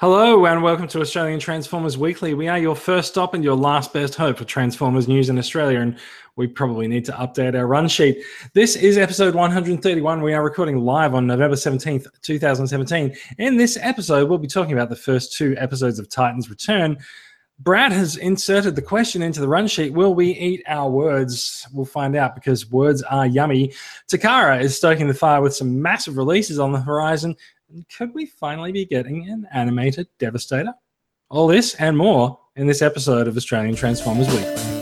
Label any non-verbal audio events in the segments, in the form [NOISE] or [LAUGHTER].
Hello and welcome to Australian Transformers Weekly. We are your first stop and your last best hope for Transformers news in Australia, and we probably need to update our run sheet. This is episode 131. We are recording live on November 17th, 2017. In this episode, we'll be talking about the first two episodes of Titans Return. Brad has inserted the question into the run sheet Will we eat our words? We'll find out because words are yummy. Takara is stoking the fire with some massive releases on the horizon, could we finally be getting an animated Devastator? All this and more in this episode of Australian Transformers Weekly.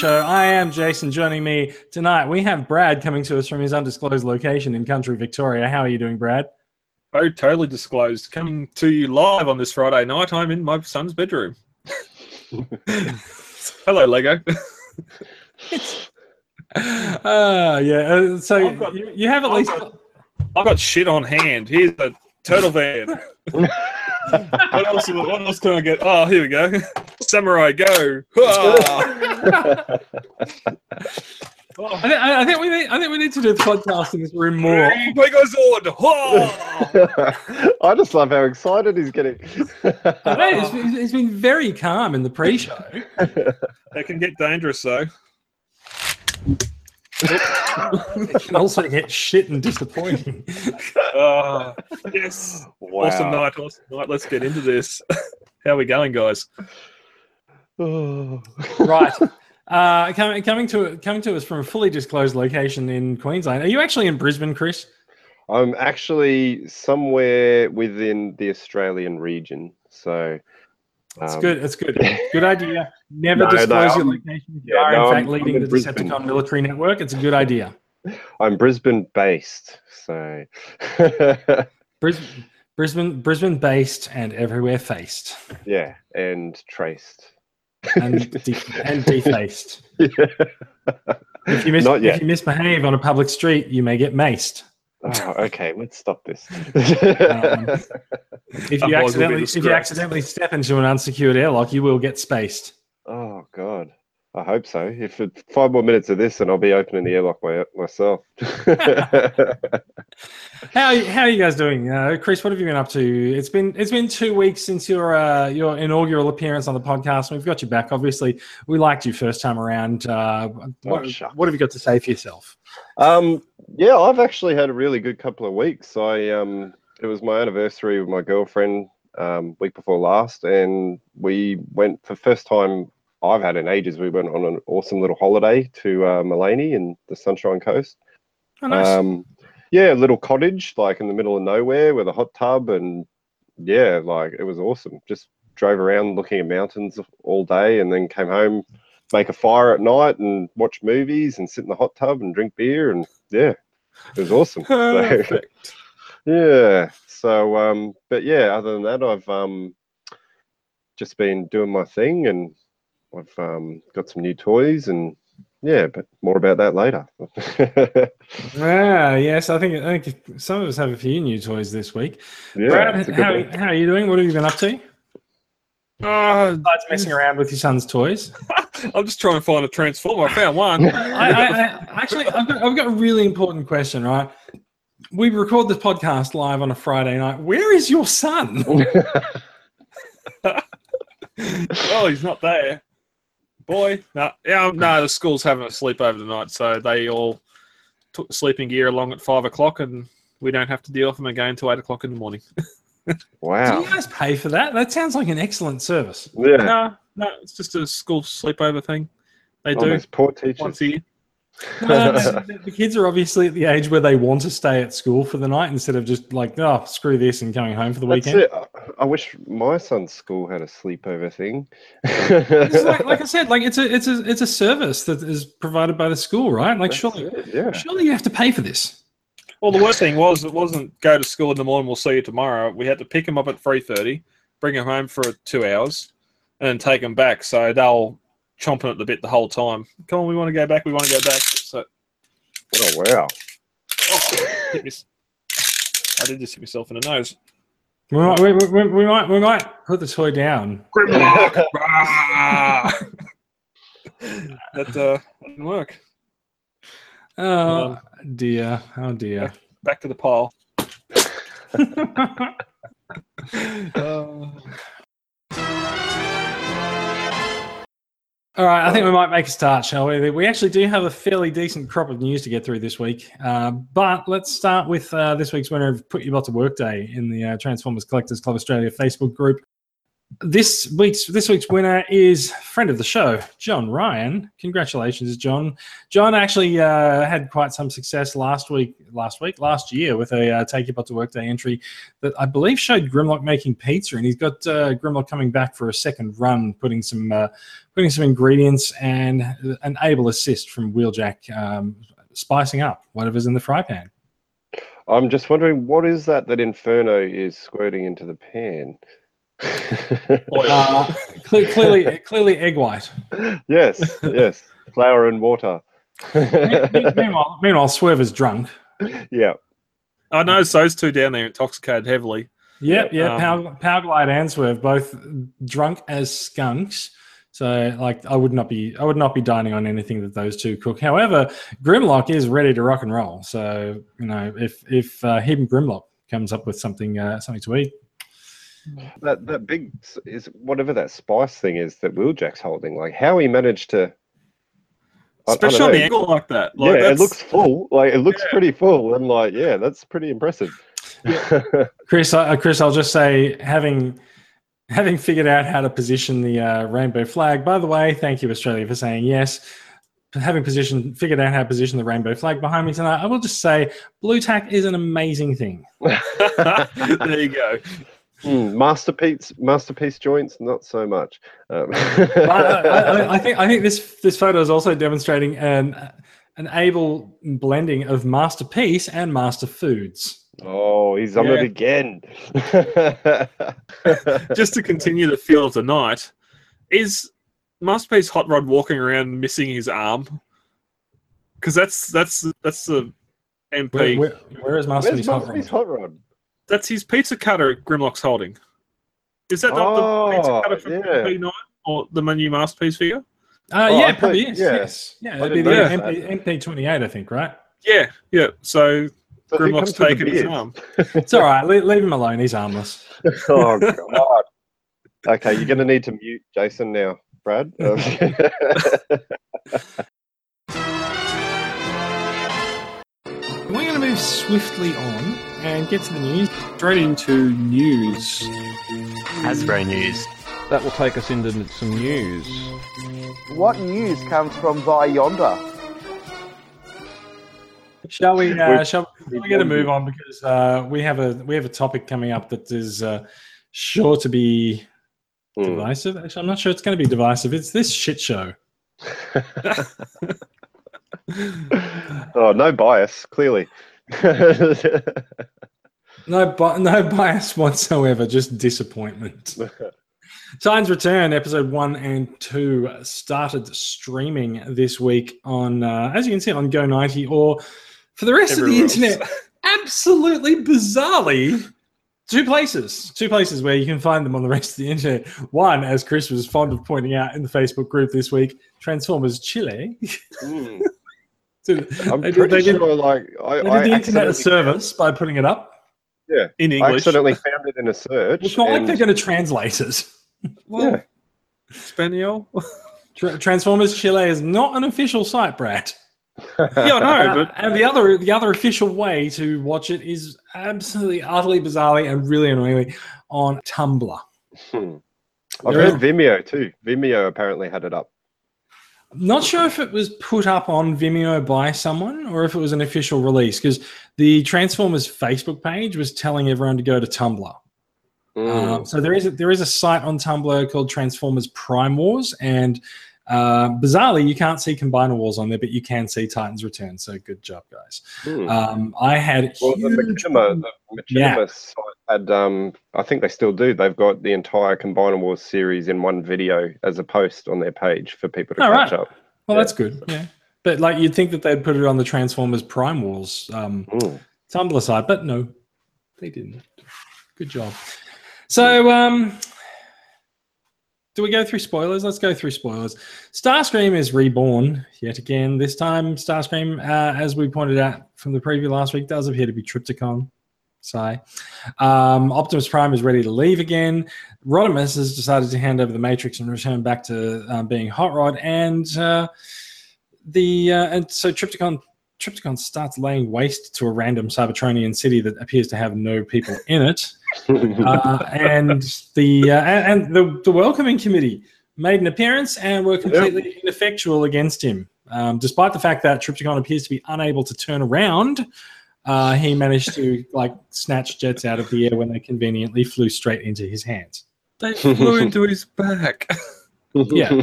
Show. I am Jason. Joining me tonight, we have Brad coming to us from his undisclosed location in country Victoria. How are you doing, Brad? Oh, totally disclosed. Coming to you live on this Friday night. I'm in my son's bedroom. [LAUGHS] [LAUGHS] Hello, Lego. [LAUGHS] Uh, yeah. So got- you, you have at I've least. got- I've got shit on hand. Here's a turtle van. What else? What else can I get? Oh, here we go. [LAUGHS] Samurai, go! [LAUGHS] Oh, I, think, I I think we need. I think we need to do the podcast in this room more. Megazord! [LAUGHS] I just love how excited he's getting. I know, it's, been- it's been very calm in the pre-show. It can get dangerous though. It can also get shit and disappointing. Ah, yes. wow. Awesome night. Awesome night. Let's get into this. [LAUGHS] How are we going, guys? Oh. right. Uh, coming, coming to coming to us from a fully disclosed location in Queensland. Are you actually in Brisbane, Chris? I'm actually somewhere within the Australian region. So That's um, good. That's good. Good [LAUGHS] idea. Never No, no, disclose your location. If you yeah, are no, in fact I'm- I'm leading in the Brisbane. Decepticon military network. It's a good idea. [LAUGHS] I'm Brisbane based. So [LAUGHS] Brisbane, Brisbane, Brisbane based and everywhere faced yeah, and traced. and de- and defaced. Yeah. If you, mis- if you misbehave on a public street, you may get maced. Oh, [LAUGHS] okay, let's stop this. Um, If you Otherwise we'll be accidentally if you accidentally step into an unsecured airlock, you will get spaced. oh God. I hope so. If it, five more minutes of this, and I'll be opening the airlock my, myself. [LAUGHS] How how are you guys doing, uh, Chris? What have you been up to? It's been it's been two weeks since your uh, your inaugural appearance on the podcast. We've got you back. Obviously, we liked you first time around. Uh, what, shucks. what have you got to say for yourself? Um, yeah, I've actually had a really good couple of weeks. I um, it was my anniversary with my girlfriend um, week before last, and we went for first time I've had in ages. We went on an awesome little holiday to uh, Maleny in the Sunshine Coast. Oh, nice. Um, yeah, a little cottage like in the middle of nowhere with a hot tub, and yeah, like it was awesome. Just drove around looking at mountains all day, and then came home, make a fire at night, and watch movies, and sit in the hot tub and drink beer, and yeah, it was awesome. [LAUGHS] So, [LAUGHS] yeah. So, um, but yeah, other than that, I've um, just been doing my thing, and I've um, got some new toys, and yeah, but more about that later. [LAUGHS] Ah, yes, I think I think some of us have a few new toys this week. yeah, Brad, it's a good how, how are you doing? What have you been up to? Ah, Besides messing around with your son's toys. [LAUGHS] I'm just trying to find a transformer. I found one. [LAUGHS] I, I, I actually, I've got, I've got a really important question, right? We record this podcast live on a Friday night. Where is your son? oh, he's not there. Boy, no, yeah, no. The school's having a sleepover tonight, so they all took the sleeping gear along at five o'clock, and we don't have to deal with them again until eight o'clock in the morning. [LAUGHS] Wow! Do you guys pay for that? That sounds like an excellent service. Yeah. No, no, it's just a school sleepover thing. They Oh, do those poor teachers. once a year. No, um, [LAUGHS] the, the kids are obviously at the age where they want to stay at school for the night instead of just like, oh, screw this and coming home for the That's weekend. it. I- I wish my son's school had a sleepover thing. Like, like I [LAUGHS] said, like it's a it's a it's a service that is provided by the school, right? Like That's surely it, yeah. surely you have to pay for this. Well, the worst thing was it wasn't go to school in the morning. We'll see you tomorrow. We had to pick him up at three thirty, bring him home for two hours, and then take him back. So they'll chomping at the bit the whole time. Come on, we want to go back. We want to go back. So Oh wow. hit me- I did just hit myself in the nose. We might, we, we, we might, we might put the toy down. Grimlock! [LAUGHS] That uh, didn't work. Oh dear, oh dear. Back to the pile. Uh, [LAUGHS] [LAUGHS] All right, I think we might make a start, shall we? We actually do have a fairly decent crop of news to get through this week, uh, but let's start with uh, this week's winner of Put Your Bot to Work Day in the uh, Transformers Collectors Club Australia Facebook group. This week's this week's winner is friend of the show, John Ryan. Congratulations, John. John actually uh, had quite some success last week, last week, last year with a uh, Take Your Bot to Work Day entry that I believe showed Grimlock making pizza, and he's got uh, Grimlock coming back for a second run, putting some uh, putting some ingredients and an able assist from Wheeljack, um, spicing up whatever's in the fry pan. I'm just wondering what is that that Inferno is squirting into the pan? Uh, cle- clearly, clearly egg white. yes, yes, flour and water. meanwhile, meanwhile, Swerve is drunk. yeah, I noticed those two down there intoxicated heavily. Yep, yeah, Um, Power, Power Glide and Swerve both drunk as skunks. So, like, I would not be, I would not be dining on anything that those two cook. However, Grimlock is ready to rock and roll. So, you know, if if uh, Hidden Grimlock comes up with something, uh, something to eat, that that big is whatever that spice thing is that Wheeljack's holding. Like how he managed to. I- I don't Especially on the angle like that. Like, yeah, it looks full. Like it looks pretty full, and like yeah, that's pretty impressive. [LAUGHS] Chris, uh, Chris, I'll just say, having having figured out how to position the uh, rainbow flag. By the way, thank you Australia for saying yes. Having position figured out how to position the rainbow flag behind me tonight, I will just say, blue tack is an amazing thing. [LAUGHS] [LAUGHS] there you go. Hmm, masterpiece, masterpiece joints, not so much. Um, [LAUGHS] I, I, I think I think this this photo is also demonstrating an an able blending of masterpiece and master foods. oh, he's on Yeah. it again. [LAUGHS] Just to continue the feel of the night, is Masterpiece Hot Rod walking around missing his arm? Because that's that's that's the MP. Where, where, where is Where's masterpiece? hot rod? hot rod? That's his pizza cutter Grimlock's holding. Is that not the pizza Oh, cutter from yeah. MP9 or the menu masterpiece figure? Uh, Oh, yeah, I probably thought- is. yeah. Yes, yeah, I it'd be didn't the notice MP, MP twenty eight, I think, right? Yeah, yeah. So So Grimlock's comes taken his arm. [LAUGHS] It's all right. Leave, leave him alone. He's harmless. [LAUGHS] oh god. Okay, you're gonna need to mute Jason now, Brad. [LAUGHS] Um, We're going to move swiftly on and get to the news. Straight into news. Hasbro news. That will take us into some news. What news comes from Via Yonder? Shall we? Uh, shall we get a move on because uh, we have a we have a topic coming up that is uh, sure to be hmm. divisive. Actually, I'm not sure it's going to be divisive. It's this shit show. [LAUGHS] oh, no bias, clearly. [LAUGHS] No, [LAUGHS] no bias whatsoever. Just disappointment. [LAUGHS] Titans Return, episode one and two, started streaming this week on, uh, as you can see, on Go90 or for the rest Everywhere of the else. internet, absolutely bizarrely, two places. Two places where you can find them on the rest of the internet. One, as Chris was fond of pointing out in the Facebook group this week, Transformers Chile. [LAUGHS] So I'm they, pretty they did, sure, like, I, did the internet a service by putting it up. In English. I accidentally found it in a search. It's not like they're going to translate it. [LAUGHS] yeah. Spaniel. [LAUGHS] Tra- Transformers Chile is not an official site, Brad. [LAUGHS] yeah, I know, Uh, but and the other the other official way to watch it is absolutely utterly bizarrely and really annoyingly on Tumblr. Hmm. I've There heard Vimeo too. Vimeo apparently had it up. Not sure if it was put up on Vimeo by someone or if it was an official release because the Transformers Facebook page was telling everyone to go to Tumblr. Hmm. Um, so there is a, there is a site on Tumblr called Transformers Prime Wars, and uh, bizarrely you can't see Combiner Wars on there, but you can see Titans Return. So good job, guys. Hmm. Um, I had Well, the huge Machinima, the Machinima Yeah. site had, um, I think they still do. They've got the entire Combiner Wars series in one video as a post on their page for people to catch right. up. Well, that's good. Yeah. But like you'd think that they'd put it on the Transformers Prime Wars um, Mm. Tumblr site, but no, they didn't. Good job. So, um, do we go through spoilers? Let's go through spoilers. Starscream is reborn yet again. This time, Starscream, uh, as we pointed out from the preview last week, does appear to be Trypticon. Sigh. Um, Optimus Prime is ready to leave again. Rodimus has decided to hand over the Matrix and return back to um, being Hot Rod, and uh, the uh, and so Trypticon Trypticon starts laying waste to a random Cybertronian city that appears to have no people in it. [LAUGHS] Uh, and the uh, and, and the, the welcoming committee made an appearance and were completely ineffectual against him. Um, despite the fact that Trypticon appears to be unable to turn around, uh, he managed to like snatch jets out of the air when they conveniently flew straight into his hands. They flew into his back. [LAUGHS] Yeah.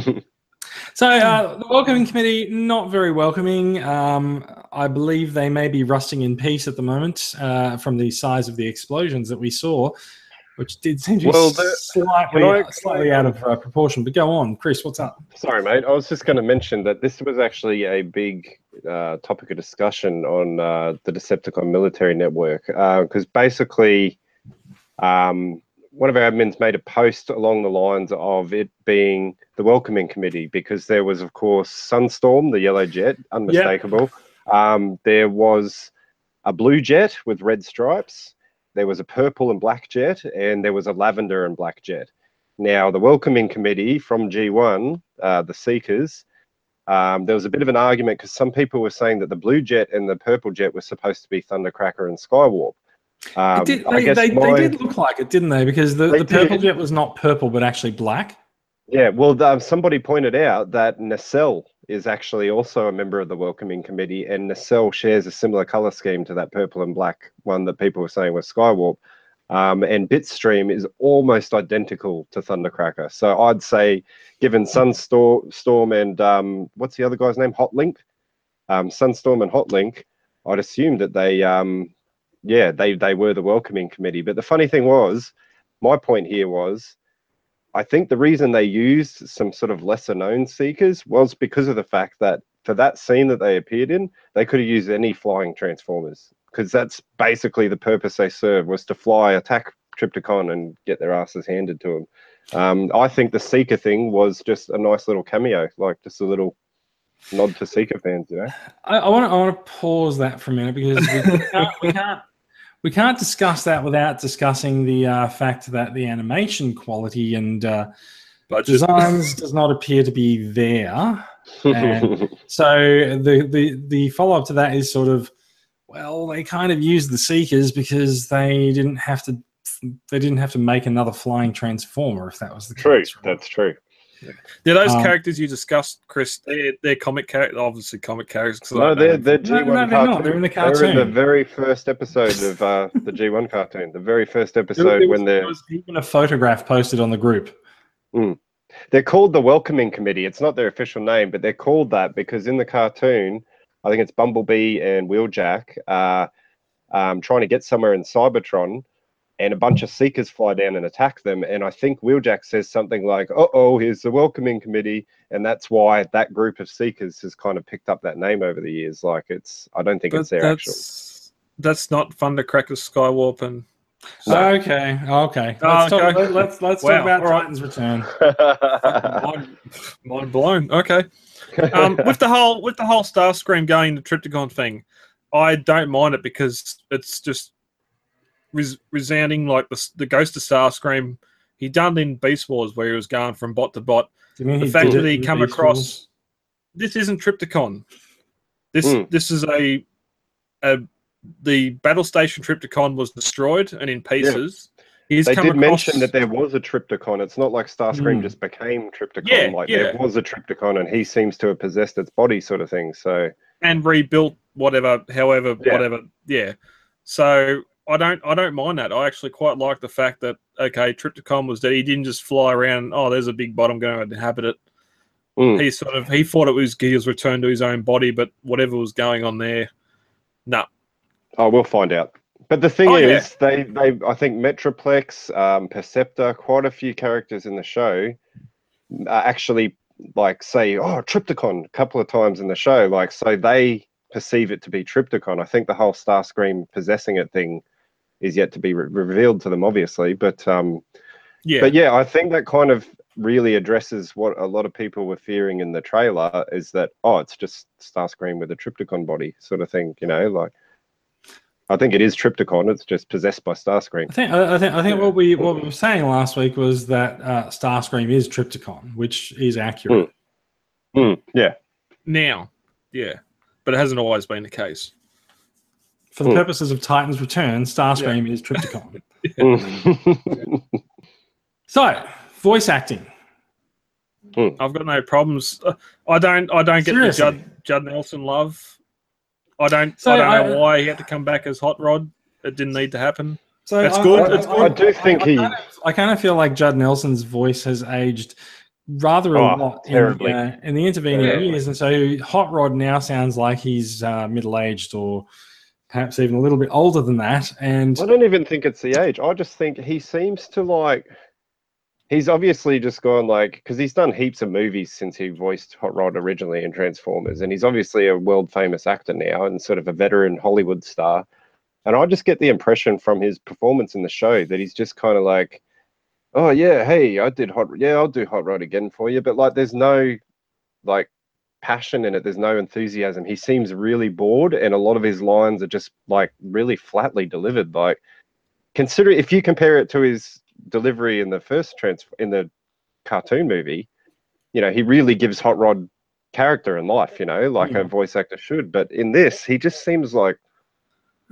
So uh, the welcoming committee not very welcoming. Um, I believe they may be rusting in peace at the moment uh, from the size of the explosions that we saw, which did seem to be Well, the- slightly, I- slightly out of uh, proportion. But go on, Chris. What's up? Sorry, mate. I was just going to mention that this was actually a big uh, topic of discussion on uh, the Decepticon military network because basically, um, one of our admins made a post along the lines of it being the welcoming committee because there was, of course, Sunstorm, the yellow jet, unmistakable. Um, there was a blue jet with red stripes. There was a purple and black jet, and there was a lavender and black jet. Now, the welcoming committee from G1, uh, the Seekers, um, there was a bit of an argument because some people were saying that the blue jet and the purple jet were supposed to be Thundercracker and Skywarp. Um, did, I they, guess they, my- they did look like it, didn't they? Because the, They the purple did. jet was not purple, but actually black. Yeah, well, um, somebody pointed out that Nacelle is actually also a member of the welcoming committee, and Nacelle shares a similar color scheme to that purple and black one that people were saying was Skywarp. Um, and Bitstream is almost identical to Thundercracker. So I'd say, given Sunstorm Storm and um, what's the other guy's name? Hotlink? Um, Sunstorm and Hotlink, I'd assume that they, um, yeah, they, they were the welcoming committee. But the funny thing was, my point here was, I think the reason they used some sort of lesser known seekers was because of the fact that for that scene that they appeared in, they could have used any flying transformers because that's basically the purpose they serve was to fly, attack Trypticon, and get their asses handed to them. Um, I think the Seeker thing was just a nice little cameo, like just a little nod to Seeker fans, you know. I, want to I want to pause that for a minute because we can't we can't, we can't discuss that without discussing the uh, fact that the animation quality and uh, designs does not appear to be there. And- [LAUGHS] So the the the follow up to that is sort of well they kind of used the seekers because they didn't have to they didn't have to make another flying transformer if that was the true, case. right? that's true. Yeah, those um, characters you discussed, Chris, they're, they're comic characters, obviously comic characters. No, they're, they're G1 no, they're not. They're in the cartoon. They're in the very first episode of uh, the G1 [LAUGHS] cartoon. The very first episode there was- when they're there was even a photograph posted on the group. They're called the Welcoming Committee. It's not their official name, but they're called that because in the cartoon, I think it's Bumblebee and Wheeljack uh, um, trying to get somewhere in Cybertron, and a bunch of Seekers fly down and attack them. And I think Wheeljack says something like, "Uh oh, here's the Welcoming Committee," and that's why that group of Seekers has kind of picked up that name over the years. Like it's, I don't think But it's their actual. that's, that's not Thundercracker, Skywarp, and Okay, okay. Let's Oh, talk, okay. let- let's let's Wow, talk about all right. Titan's return. [LAUGHS] mind, mind blown. Okay. Um, with the whole with the whole Starscream going the Trypticon thing, I don't mind it because it's just res- resounding like the the ghost of Starscream. He done in Beast Wars where he was going from bot to bot. Do you The fact that he come Beast across Wars? this isn't Trypticon. This Hmm. this is a, a the battle station Trypticon was destroyed and in pieces. He's they come did across, mention that there was a Trypticon. It's not like Starscream Hmm. just became Trypticon. Yeah, like yeah. there was a Trypticon, and he seems to have possessed its body, sort of thing. So and rebuilt whatever, however, Yeah. whatever. Yeah. So I don't, I don't mind that. I actually quite like the fact that okay, Trypticon was dead. He didn't just fly around. Oh, there's a big bot. I'm going to inhabit it. Mm. He sort of he thought it was he was returned to his own body, but whatever was going on there, no. Oh, we'll find out. But the thing Oh, yeah. is, they, they, I think Metroplex, um, Perceptor, quite a few characters in the show uh, actually like say, "Oh, Trypticon" a couple of times in the show, like so they perceive it to be Trypticon. I think the whole Starscream possessing it thing is yet to be re- revealed to them, obviously. But um, Yeah. but yeah, I think that kind of really addresses what a lot of people were fearing in the trailer is that oh, it's just Starscream with a Trypticon body, sort of thing. You know, like I think it is Trypticon. It's just possessed by Starscream. I think I think I think what we what we were saying last week was that uh, Starscream is Trypticon, which is accurate. Hmm, yeah. now, yeah, but it hasn't always been the case. For the Hmm. purposes of Titan's Return, Starscream is Trypticon. [LAUGHS] Mm. so, voice acting. I've got no problems. Uh, I don't. I don't get the Seriously? Judd Judd Nelson love. I don't. So I don't know why he had to come back as Hot Rod. It didn't need to happen. So That's I- good, I, that's I- I do think I, he- kind of, I kind of feel like Judd Nelson's voice has aged rather a Oh, lot in, terribly. uh, in the intervening Yeah. years, and so Hot Rod now sounds like he's uh, middle aged or perhaps even a little bit older than that. And I don't even think it's the age. I just think he seems to like. He's obviously just gone like because he's done heaps of movies since he voiced Hot Rod originally in Transformers, and he's obviously a world famous actor now and sort of a veteran Hollywood star. And I just get the impression from his performance in the show that he's just kind of like, oh yeah, hey, I did Hot, yeah, I'll do Hot Rod again for you, but like, there's no like passion in it. There's no enthusiasm. He seems really bored, and a lot of his lines are just like really flatly delivered. Like, consider if you compare it to his delivery in the first trans in the cartoon movie, you know, he really gives Hot Rod character and life. You know, like a hmm. voice actor should. But in this, he just seems like.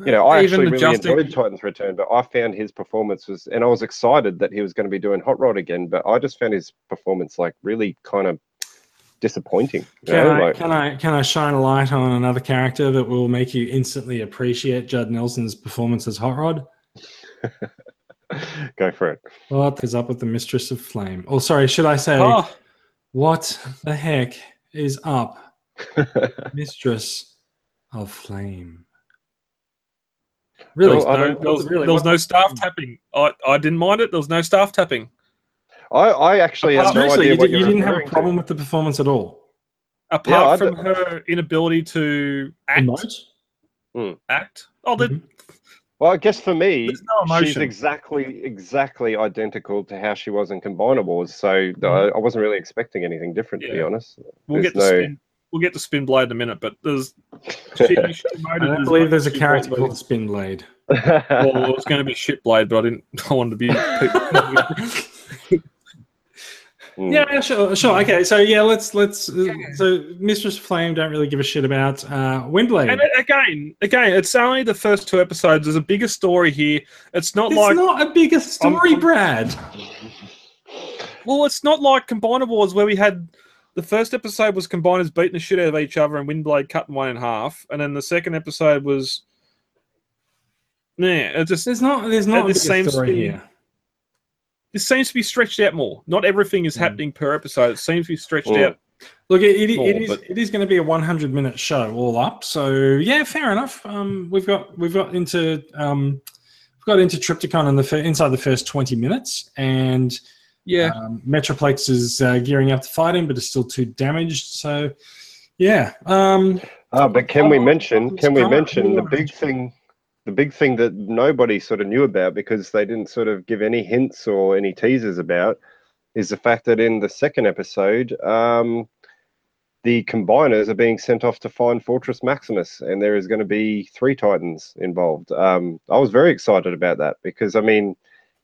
You know, I Even actually really adjusting- enjoyed Titan's Return, but I found his performance was, and I was excited that he was going to be doing Hot Rod again, but I just found his performance like really kind of disappointing. you can know, I, like- can I can I shine a light on another character that will make you instantly appreciate Judd Nelson's performance as Hot Rod? [LAUGHS] Go for it. What is up with the Mistress of Flame? Oh, sorry, should I say Oh, what the heck is up, [LAUGHS] Mistress of Flame? Really? Well, I no, don't- there was, really, there was no staff tapping. I, I didn't mind it. There was no staff tapping. I, I actually have no idea you, what did, you didn't have a referring to. problem with the performance at all. Apart I from her inability to act, Emote? act. Oh, there- Mhm. Well, I guess for me, no she's exactly exactly identical to how she was in Combiner Wars. So I, I wasn't really expecting anything different, to be Mm-hmm. Honest. we'll get There's to no- spin. We'll get to spin blade in a minute, but there's. [LAUGHS] She, she I don't believe there's a character called Spin Blade. Well, it was going to be shit blade, but I didn't. [LAUGHS] I wanted to be. [LAUGHS] Mm. Yeah, sure, sure. Okay, so yeah, let's let's. Uh, so Mistress Flame don't really give a shit about uh, Windblade. and again, again, it's only the first two episodes. There's a bigger story here. It's not it's like it's not a bigger story, I'm- Brad. Well, it's not like Combiner Wars where we had the first episode was combiners beating the shit out of each other and Windblade cutting one in half, and then the second episode was. Yeah, it just There's not there's not a this bigger story to here. This seems to be stretched out more. Not everything is Mm. happening per episode. It seems to be stretched Mm. out. Look, it, it, More, it is but- it is going to be a 100 minute show all up. So yeah, fair enough. Um, we've got we've got into um, we've got into Trypticon in the fir- inside the first 20 minutes, and Yeah, um, Metroplex is uh, gearing up to fight him, but is still too damaged. So yeah, um, Ah, but can we Oh, mention? Can we mention the big thing? The big thing that nobody sort of knew about because they didn't sort of give any hints or any teasers about is the fact that in the second episode, um, the combiners are being sent off to find Fortress Maximus, and there is going to be three Titans involved. Um, I was very excited about that because I mean,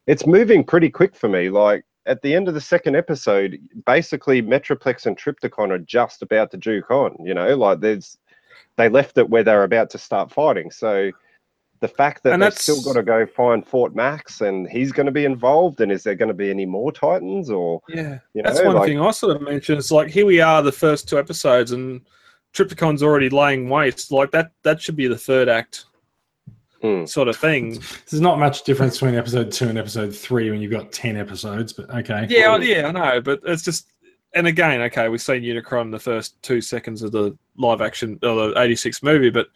it's moving pretty quick for me. Like at the end of the second episode, basically Metroplex and Trypticon are just about to juke on. You know, like there's they left it where they're about to start fighting. So the fact that And they've that's- still got to go find Fort Max and he's going to be involved, and is there going to be any more Titans or yeah. you That's one like, thing I sort of mentioned. It's like here we are, the first two episodes, and Trypticon's already laying waste. Like that, that should be the third act Hmm. sort of thing. there's not much difference between episode two and episode three when you've got 10 episodes. But okay, Yeah, yeah, I know, but it's just. And again, okay, we've seen Unicron the first two seconds of the live action or the '86 movie, but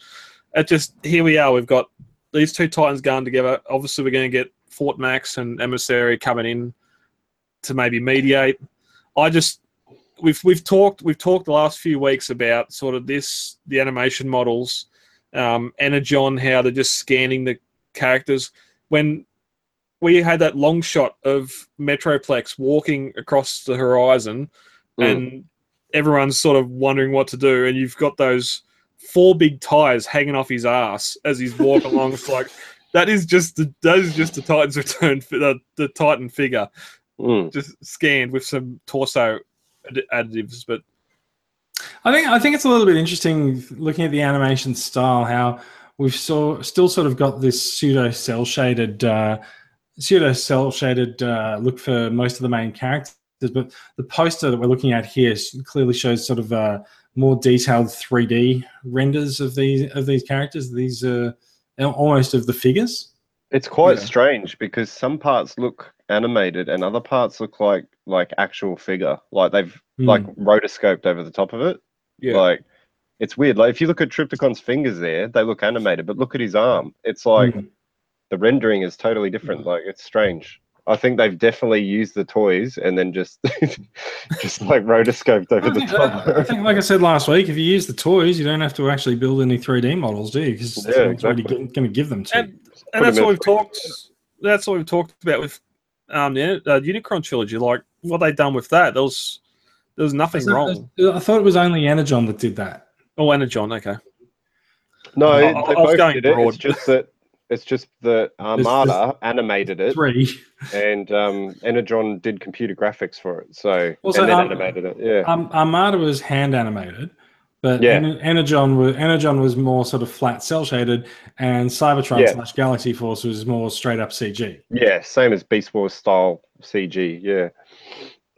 it just here we are. We've got these two Titans going together. Obviously, we're going to get Fort Max and Emissary coming in to maybe mediate. I just, we've we've talked we've talked the last few weeks about sort of this the animation models, um, Energon, how they're just scanning the characters. When we had that long shot of Metroplex walking across the horizon, Mm. and everyone's sort of wondering what to do, and you've got those four big tires hanging off his ass as he's walking along. It's like that is just the that is just the Titan's return fi- the, the Titan figure Mm. just scanned with some torso add- additives, but I think I think it's a little bit interesting looking at the animation style how we've saw, still sort of got this pseudo cell shaded uh, pseudo cell shaded uh, look for most of the main characters, but the poster that we're looking at here clearly shows sort of uh, more detailed 3D renders of these of these characters. These uh, almost of the figures. It's quite Yeah. strange because some parts look animated and other parts look like like actual figure, like they've Hmm. like rotoscoped over the top of it. yeah, Like it's weird. Like if you look at Trypticon's fingers there, they look animated, but look at his arm. It's like Mm. the rendering is totally different. Like it's strange. I think they've definitely used the toys and then just [LAUGHS] just like rotoscoped over I the think, I think, like I said last week, if you use the toys, you don't have to actually build any 3D models, do you? Because Yeah, someone's already going to give them to you. and, and that's what we've talked. That's what we've talked about with um the uh, Unicron trilogy. Like what they done with that, there was there was nothing that- wrong. I thought it was only Energon that did that. Oh, Energon, okay. No, I- they I was both going did it. It's just that it's just that Armada animated it Three. and um, Energon did computer graphics for it. So Also, and then animated it. Yeah. Um, Armada was hand animated, but Yeah. En- Energon was Energon was more sort of flat cell shaded, and Cybertron Yeah. slash Galaxy Force was more straight up CG. Yeah, same as Beast Wars style CG. Yeah.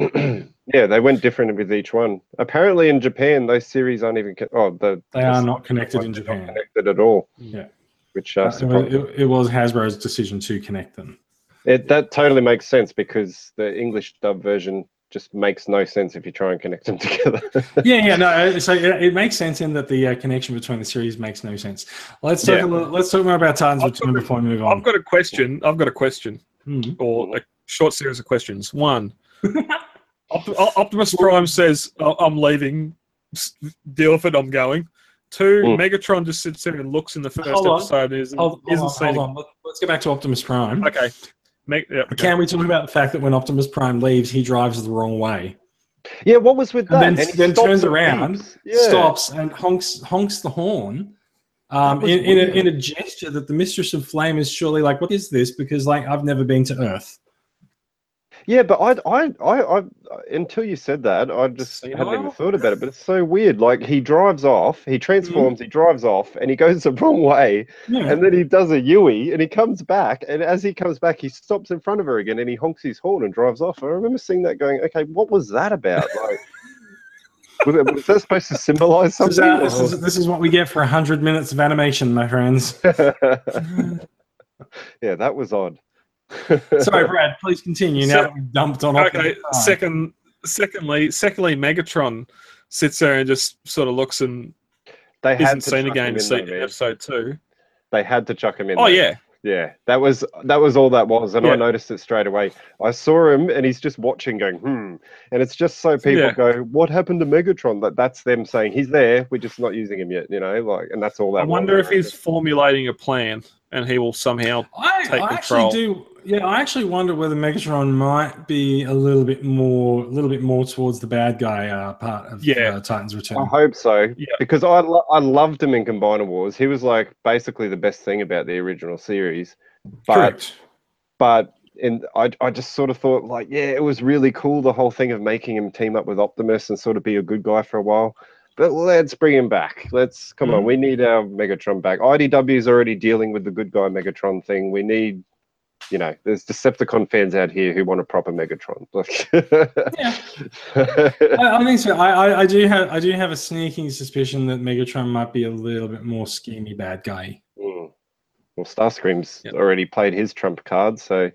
[CLEARS THROAT] yeah, they went different with each one. Apparently, in Japan, those series aren't even. Oh, the They are not connected in Japan. connected at all. Yeah. Which uh, it, was, it, it was Hasbro's decision to connect them. it that totally makes sense because the English dub version just makes no sense if you try and connect them [LAUGHS] together. yeah, yeah, no. uh, So it, it makes sense in that the uh, connection between the series makes no sense. Let's talk. Yeah. A little, let's talk more about Titans I've Return got- before we move on. I've got a question. I've got a question, Hmm. or a short series of questions. One, Opt- Optimus Prime says, "I- "I'm leaving. S- Deal with it. I'm going." Two, Mm. Megatron just sits there and looks in the first Hold episode. And isn't, Hold, hold isn't on, hold on. Let- Let's get back to Optimus Prime. Okay. Meg- yeah, okay. Can we talk about the fact that when Optimus Prime leaves, he drives the wrong way? yeah, what was with And that? then- he then turns around. Yeah. stops and honks honks the horn um, in, in, a, in a gesture that the Mistress of Flame is surely like, what is this? Because like I've never been to Earth. Yeah, but I, I, I, I, until you said that, I just hadn't even thought about it. But it's so weird. Like he drives off, he transforms, he drives off, and he goes [LAUGHS] the wrong way, Yeah. and then he does a Yui, and he comes back, and as he comes back, he stops in front of her again, and he honks his horn and drives off. I remember seeing that, going, okay, what was that about? Like, [LAUGHS] was, it, was that supposed to symbolize This is, something? uh, this, is, this is what we get for 100 minutes of animation, my friends. [LAUGHS] yeah, that was odd. Sorry, Brad, please continue now So- that we've dumped on Okay. Optimus Second, secondly, secondly, Megatron sits there and just sort of looks and They had isn't seen chuck again him in in though, episode two. They had to chuck him in. Oh though. yeah, Yeah, that was that was all that was, and Yeah. I noticed it straight away. I saw him, and he's just watching, going, "Hmm," and it's just so people Yeah. go, "What happened to Megatron?" That that's them saying he's there, we're just not using him yet, you know, like, and that's all that. I wonder if reckon. he's formulating a plan and he will somehow. I, take I control. actually do. Yeah, I actually wonder whether Megatron might be a little bit more, a little bit more towards the bad guy uh, part of Yeah. uh, Titans Return. I hope so, Yeah. because I lo- I loved him in Combiner Wars. He was like basically the best thing about the original series, but Correct. but and I, I just sort of thought like yeah it was really cool the whole thing of making him team up with optimus and sort of be a good guy for a while but let's bring him back let's come on Mhm. we need our megatron back idw is already dealing with the good guy megatron thing we need you know there's decepticon fans out here who want a proper megatron like [LAUGHS] I, I think so. I, I, I do have, I do have a sneaking suspicion that Megatron might be a little bit more schemy bad guy. Mm. well starscream's Yep. already played his trump card so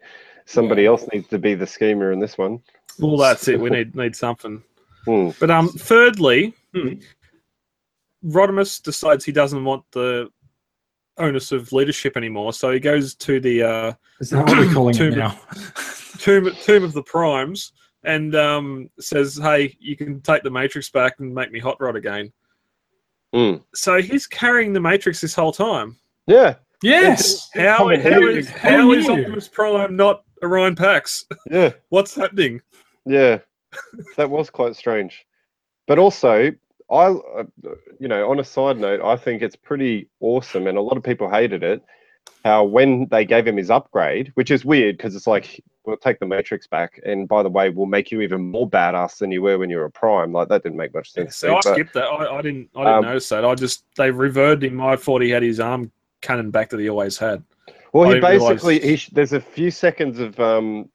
somebody else needs to be the schemer in this one Well, that's it. We need need something. Hmm. But um, thirdly, Hmm. Rodimus decides he doesn't want the onus of leadership anymore, so he goes to the uh, Is that what we're [CLEARS THROAT] calling it Tomb- now? tomb tomb of the primes and um, says, "Hey, you can take the Matrix back and make me hot rod again." Mm. So he's carrying the Matrix this whole time. Yeah, Yes. How, Common how heritage. is how is Optimus Prime not Orion Pax? yeah, [LAUGHS] What's happening? yeah. that was quite strange. But also, I, you know, on a side note, I think it's pretty awesome, and a lot of people hated it. How when they gave him his upgrade, which is weird because it's like we'll take the Matrix back, and by the way, we'll make you even more badass than you were when you were a Prime. Like that didn't make much sense. to So me, I but- skipped that. I, I didn't. I didn't Um, notice that. I just they reverted him. I thought he had his arm cannon back that he always had. Well, I he basically he there's a few seconds of um,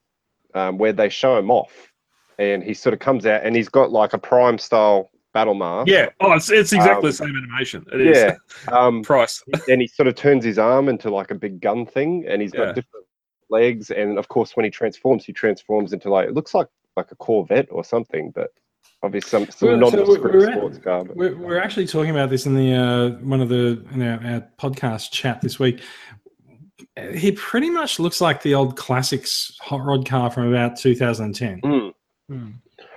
um where they show him off, and he sort of comes out and he's got like a prime style battle mask. Yeah. Oh, it's it's exactly Um, the same animation. It is. yeah. Um, [LAUGHS] Price. and he sort of turns his arm into like a big gun thing, and he's got Yeah. different legs, and of course when he transforms, he transforms into like it looks like like a Corvette or something, but obviously some some Well, so nondescript we're at- sports car. but- We're, we're actually talking about this in the uh, one of the in our, our podcast chat this week. He pretty much looks like the old classics hot rod car from about 2010. Mm. Hmm.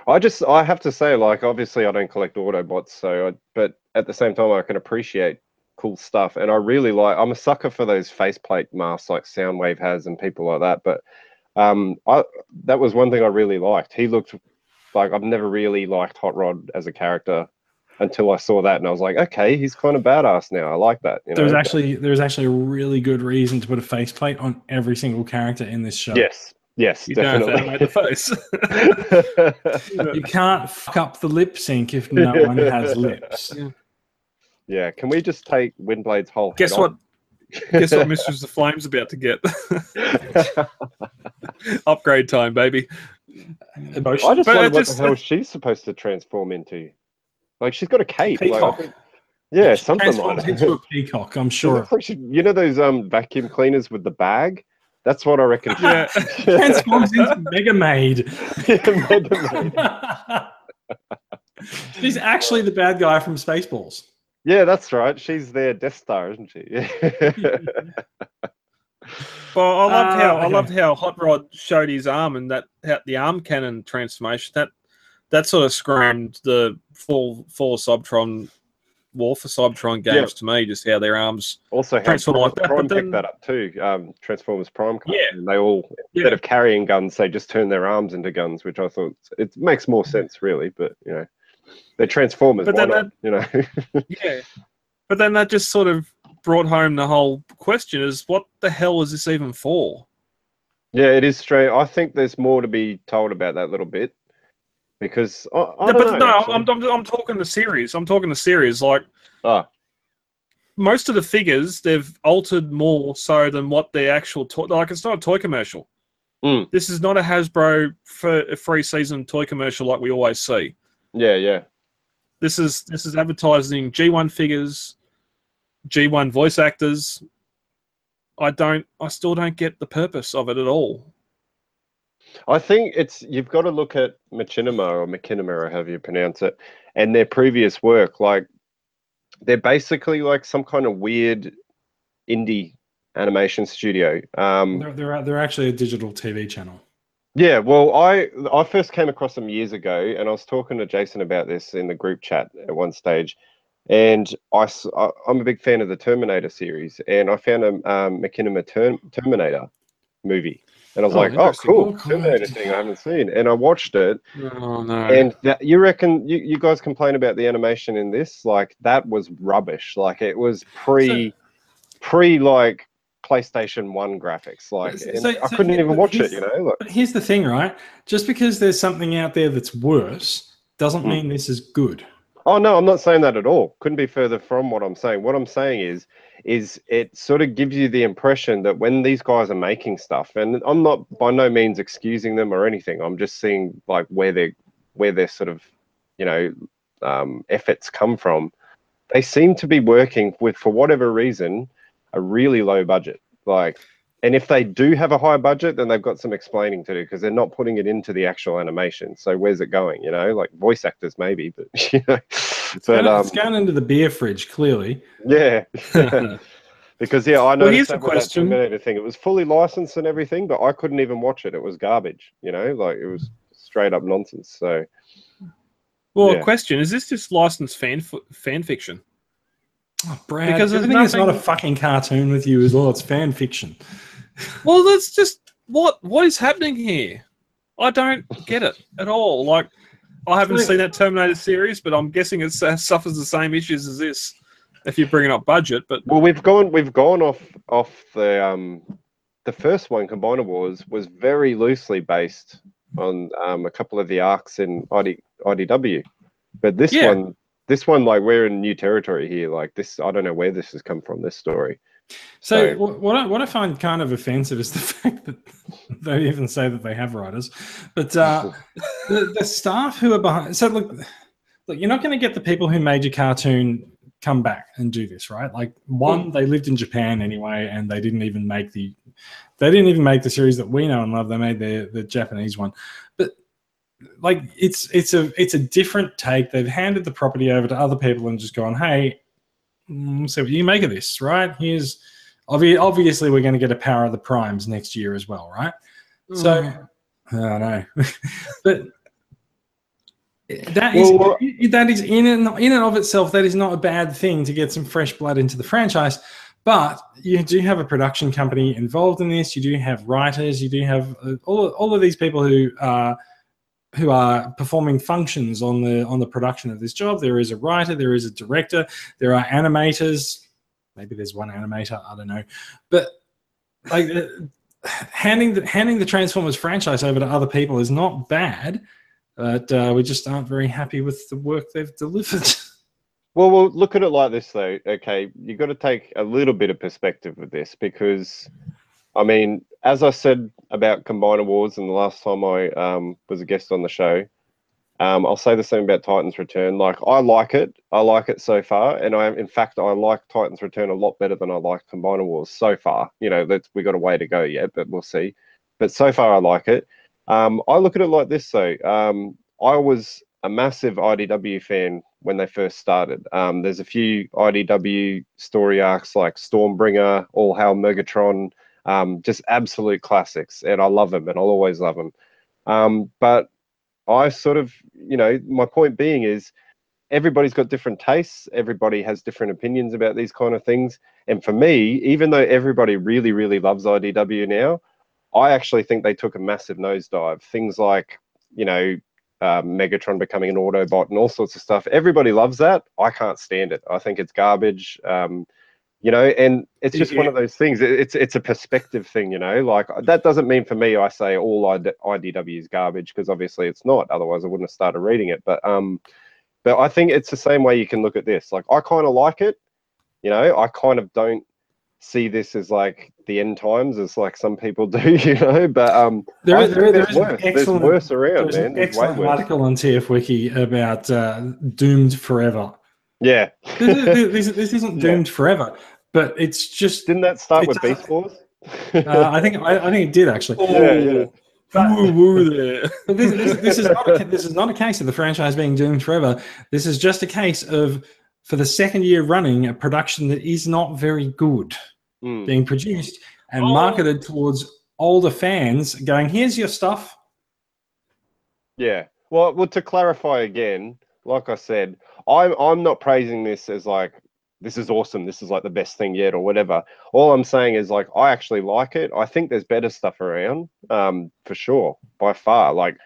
I just I have to say, like, obviously I don't collect Autobots, so I, but at the same time I can appreciate cool stuff, and I really like. I'm a sucker for those faceplate masks like Soundwave has and people like that. But um, I that was one thing I really liked. He looked like I've never really liked Hot Rod as a character until I saw that, and I was like, okay, he's kind of badass now. I like that. You know? There actually there's actually a really good reason to put a faceplate on every single character in this show. yes, yes, You don't have to animate the face. [LAUGHS] You can't fuck up the lip sync if no one has [LAUGHS] lips. yeah, can we just take Windblade's whole? Guess head what? Guess what? Mistress of Flame's about to get [LAUGHS] upgrade time, baby. Emotion. I just But wonder it what just- the hell she's supposed to transform into. Like she's got a cape. Like, Peacock. think- yeah, something Transforms like into a peacock. I'm sure. like she- you know those um vacuum cleaners with the bag? That's what I reckon. Yeah. [LAUGHS] Transforms into Mega Maid. [LAUGHS] Yeah, Mega Man. [LAUGHS] She's actually the bad guy from Spaceballs. Yeah, that's right. She's their Death Star, isn't she? Yeah. Well, I loved Uh, how I loved how Hot Rod showed his arm and that how the arm cannon transformation. That that sort of screamed the full full Subtron War for Cybertron games Yeah. to me. Just how their arms. also, Transform Prime, like that, Prime picked that up too. Um, Transformers Prime. Yeah. and they all Yeah. instead of carrying guns, they just turn their arms into guns, which I thought it makes more sense, really. But you know, they're Transformers. But then not? You know. [LAUGHS] Yeah. But then that just sort of brought home the whole question: is what the hell is this even for? Yeah, it is strange. I think there's more to be told about that little bit because I, I no, but know, no, I'm, I'm I'm talking the series. I'm talking the series. Like Ah. most of the figures, they've altered more so than what the actual toy. Like it's not a toy commercial. Mm. This is not a Hasbro for a free season toy commercial like we always see. Yeah, yeah. This is this is advertising G1 figures, G1 voice actors. I don't. I still don't get the purpose of it at all. I think it's you've got to look at Machinima or Machinima or however you pronounce it, and their previous work. Like they're basically like some kind of weird indie animation studio. Um, They're, they're, they're actually a digital TV channel. Yeah, well, I I first came across them years ago, and I was talking to Jason about this in the group chat at one stage, and I, I am a big fan of the Terminator series, and I found a um, Term- Terminator movie, and I was Oh, like, oh, cool, Oh. Terminator thing I haven't seen, and I watched it, Oh no! and that, you reckon you, you guys complain about the animation in this? Like that was rubbish. Like it was pre pre like PlayStation One graphics. Like So- so- I couldn't even watch it. You know, like But here's the thing, right? Just because there's something out there that's worse doesn't Hmm. mean this is good. Oh no, I'm not saying that at all. Couldn't be further from what I'm saying. What I'm saying is, is it sort of gives you the impression that when these guys are making stuff, and I'm not by no means excusing them or anything. I'm just seeing like where they where their sort of you know um, efforts come from. They seem to be working with, for whatever reason, a really low budget. Like, and if they do have a high budget, then they've got some explaining to do because they're not putting it into the actual animation. So where's it going? You know, like voice actors maybe, but [LAUGHS] you know, It's, but going, um, it's going into the beer fridge, clearly. yeah. [LAUGHS] [LAUGHS] because yeah, I know Well, here's the that with that question. Thing. It was fully licensed and everything, but I couldn't even watch it. It was garbage. You know, like it was straight up nonsense. So Well, Yeah. question: Is this just licensed fan f- fan fiction? Oh, Brad, Because there's everything is not a fucking cartoon with you as well. It's fan fiction. Well, that's just what what is happening here. I don't get it at all. Like, I haven't seen that Terminator series, but I'm guessing it suffers the same issues as this. If you're bringing up budget, but well, we've gone we've gone off off the um the first one, Combiner Wars, was very loosely based on um, a couple of the arcs in ID, IDW, but this Yeah. one. This one, like we're in new territory here. Like this, I don't know where this has come from. This story. So So- what I, what I find kind of offensive is the [LAUGHS] fact that they even say that they have writers, but uh, [LAUGHS] the, the staff who are behind. So look, look, you're not going to get the people who made your cartoon come back and do this, right? Like one, they lived in Japan anyway, and they didn't even make the they didn't even make the series that we know and love. They made the the Japanese one, but like it's it's a it's a different take. They've handed the property over to other people and just gone, hey, so what do you make of this, right? Here's obvi- obviously we're going to get a Power of the Primes next year as well, right? So I don't know, [LAUGHS] but that is Well, that is in and in and of itself that is not a bad thing to get some fresh blood into the franchise. But you do have a production company involved in this. You do have writers. You do have uh, all, all of these people who are who are performing functions on the on the production of this job. There is a writer. There is a director. There are animators. Maybe there's one animator. I don't know. But like handing the handing the Transformers franchise over to other people is not bad. But uh, we just aren't very happy with the work they've delivered. [LAUGHS] Well, well, look at it like this though. Okay, you've got to take a little bit of perspective with this because, I mean, as I said about Combiner Wars and the last time I um, was a guest on the show, um, I'll say the same about Titans Return. Like, I like it. I like it so far, and I, in fact, I like Titans Return a lot better than I like Combiner Wars so far. You know, that's we got a way to go yet, but we'll see. But so far, I like it. Um, I look at it like this though. Um, I was a massive IDW fan when they first started. Um, there's a few IDW story arcs like Stormbringer, All Hail Megatron, um, just absolute classics, and I love them, and I'll always love them. Um, but I sort of, you know, my point being is everybody's got different tastes, everybody has different opinions about these kind of things, and for me, even though everybody really, really loves IDW now, I actually think they took a massive nosedive. Things like, you know, uh, Megatron becoming an Autobot and all sorts of stuff. Everybody loves that. I can't stand it. I think it's garbage. Um, you know, and it's just one of those things. It's it's a perspective thing. You know, like that doesn't mean for me I say all IDW is garbage because obviously it's not. Otherwise, I wouldn't have started reading it. But um, but I think it's the same way you can look at this. Like I kind of like it. You know, I kind of don't see this as like the end times as like some people [LAUGHS] do. You know, but um, There is- there- there's an worse. There's excellent- worse around, There's man. an There's excellent worse. article on TF Wiki about uh, Doomed Forever. Yeah. This, is- this, [LAUGHS] this isn't Yeah. Doomed Forever, but it's just. Didn't that start with Wars? Uh, I think I, I think it did actually. [LAUGHS] yeah, yeah. But- woo woo there. [LAUGHS] This, this, this is not a, this is not a case of the franchise being doomed forever. This is just a case of for the second year running a production that is not very good Mm. being produced and Oh. marketed towards older fans. Going, here's your stuff. Yeah. Well, well, to clarify again, like I said, I'm I'm not praising this as like this is awesome, this is like the best thing yet or whatever. All I'm saying is like I actually like it. I think there's better stuff around, um, for sure, by far. Like,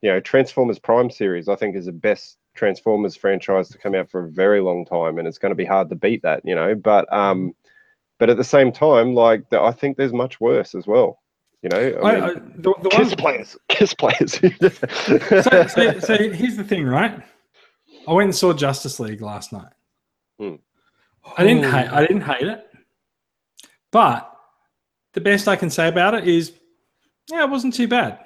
you know, Transformers Prime series, I think is the best Transformers franchise to come out for a very long time, and it's going to be hard to beat that, you know. But um, but at the same time, like the, I think there's much worse as well. You know, I I, mean, I, the, the kiss one, players, kiss players. so, so, so here's the thing, right? I went and saw Justice League last night. Hmm. I didn't hate. I didn't hate it, but the best I can say about it is, yeah, it wasn't too bad.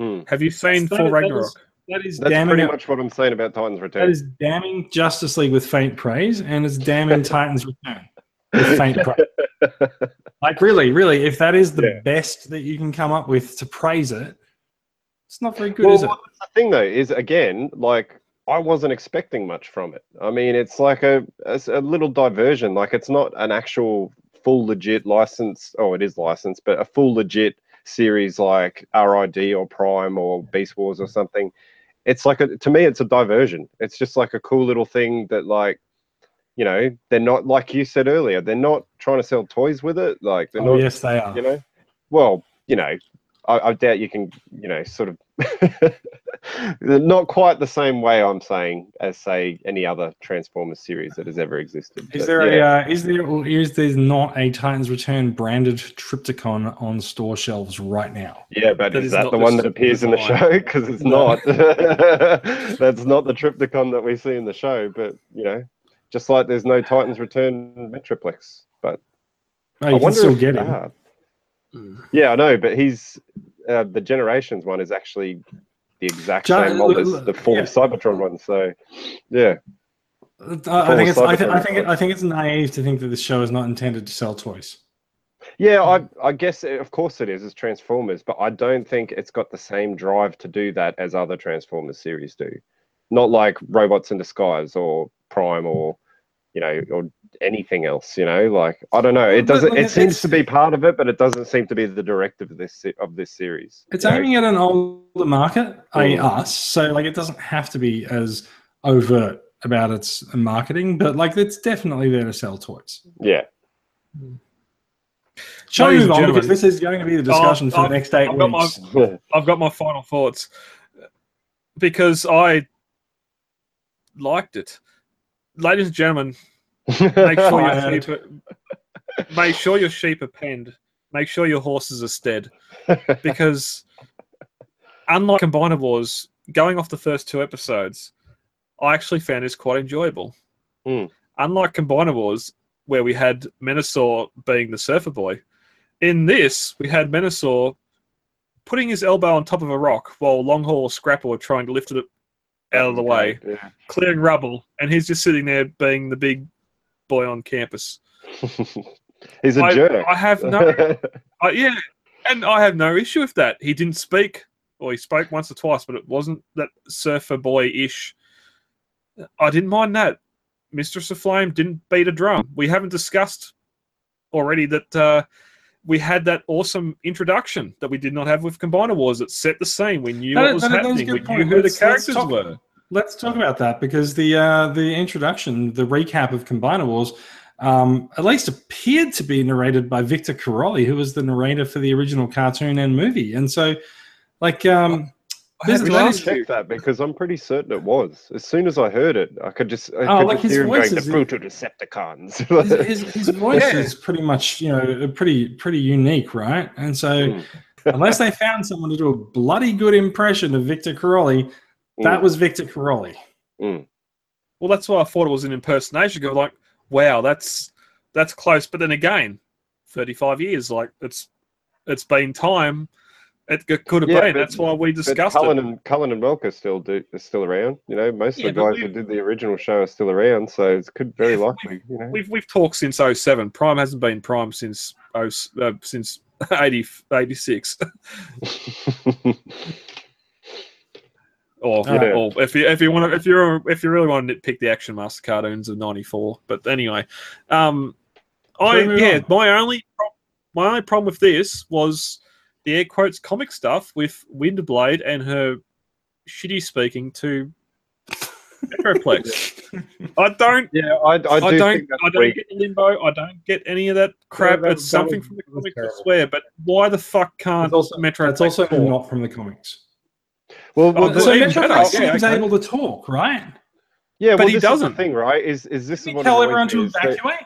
Mm. Have you seen That- Thor Ragnarok? is- That is That's damning. pretty much what I'm saying about Titans Return. is damning Justice League with faint praise, and it's damning [LAUGHS] Titans Return with faint praise. [LAUGHS] Like really, really, if that is the Yeah. best that you can come up with to praise it, it's not very good, well, is it? what's the thing though is again, like I wasn't expecting much from it. I mean, it's like a a little diversion. Like it's not an actual full legit license. Oh, it is licensed, but a full legit series like RID or Prime or Beast Wars or something, it's like a to me it's a diversion. It's just like a cool little thing that like you know they're not like you said earlier they're not trying to sell toys with it like they're Oh, not yes, they are. you know well you know I, I doubt you can you know sort of [LAUGHS] not quite the same way i'm saying as say any other transformers series that has ever existed Is But, there yeah. a uh, is there or is there not a Titans Return branded Trypticon on store shelves right now? Yeah, but That is is that not the the one that s- appears in the show? Because it's No. not. [LAUGHS] [LAUGHS] That's not the Trypticon that we see in the show. But you know, just like there's no Titans Return Metroplex. But Oh, you I can wonder still if get him. Ah. Yeah, I know, but he's uh, the Generations one is actually the exact Ja- same mold as the former yeah. Cybertron one. So, yeah, Uh, I think it's I, th- I think it, I think it's naive to think that this show is not intended to sell toys. yeah, I I guess it, of course it is It's Transformers, but I don't think it's got the same drive to do that as other Transformers series do. Not like Robots in Disguise or Prime or you know or anything else. You know, like I don't know. It doesn't. like, It seems to be part of it, but it doesn't seem to be the directive of this of this series. It's you know? aiming at an older market, i.e., Mm. us. So like, it doesn't have to be as overt about its marketing, but like, it's definitely there to sell toys. Yeah. Shall we move on because gentlemen, this is going to be the discussion for I've- the next eight I've got my- [LAUGHS] I've got my final thoughts because I liked it. Ladies and gentlemen, make sure your [LAUGHS] sheep are, make sure your sheep are penned. Make sure your horses are stead. Because unlike Combiner Wars, going off the first two episodes, I actually found this quite enjoyable. Hmm. Unlike Combiner Wars, where we had Menasor being the surfer boy, in this we had Menasor putting his elbow on top of a rock while Longhaul or Scrapper were trying to lift it out of the way, Yeah. clearing rubble, and he's just sitting there being the big boy on campus. [LAUGHS] He's a I, jerk. I have no, [LAUGHS] I, yeah, and I have no issue with that. He didn't speak, or he spoke once or twice, but it wasn't that surfer boy ish. I didn't mind that. Mistress of Flame didn't beat a drum. We haven't discussed already that uh, we had that awesome introduction that we did not have with Combiner Wars that set the scene. We knew That what was that is- that is a happening. We good knew who the Let's- let's characters talk- were. Let's talk about that because the uh, the introduction, the recap of Combiner Wars, um, at least appeared to be narrated by Victor Caroli, who was the narrator for the original cartoon and movie. And so, like, um, I had This- to that you. check that because I'm pretty certain it was. As soon as I heard it, I could just I Oh, could like just his hear him voice going, is- the brutal Decepticons. [LAUGHS] his, his, his voice Yeah. is pretty much, you know, pretty pretty unique, right? And so, Mm. [LAUGHS] unless they found someone to do a bloody good impression of Victor Caroli, that Mm. was Victor Caroli. Well, that's why I thought it was an impersonation. Go like, wow, that's that's close. But then again, thirty-five years, like it's it's been time. It could have Yeah, been. That's why we discussed Cullen it. and Cullen and Welker still do are still around. You know, most Yeah, of the guys who did the original show are still around, so it could very likely. You know, We've we've talked since 07. Prime hasn't been Prime since oh, uh, since 80, 86. [LAUGHS] [LAUGHS] Or, Yeah. or if you if you want to if you if you really want to nitpick the Action Master cartoons of '94, but anyway, um, I Shall we move yeah, on? my only my only problem with this was the air quotes comic stuff with Windblade and her shitty speaking to Metroplex. [LAUGHS] I don't yeah, I, I do I, don't. think I don't weak. get the limbo. I don't get any of that crap. that- it's that something was- from the comics, I swear. But why the fuck can't It's also, Metro? it's also talk? not from the comics. Well, Oh, well, the- so Metroplex better. seems Yeah, okay. able to talk, right? yeah, but well, he this doesn't. Is the thing, right? Is is this Did is he what tell annoys everyone me to is that- evacuate?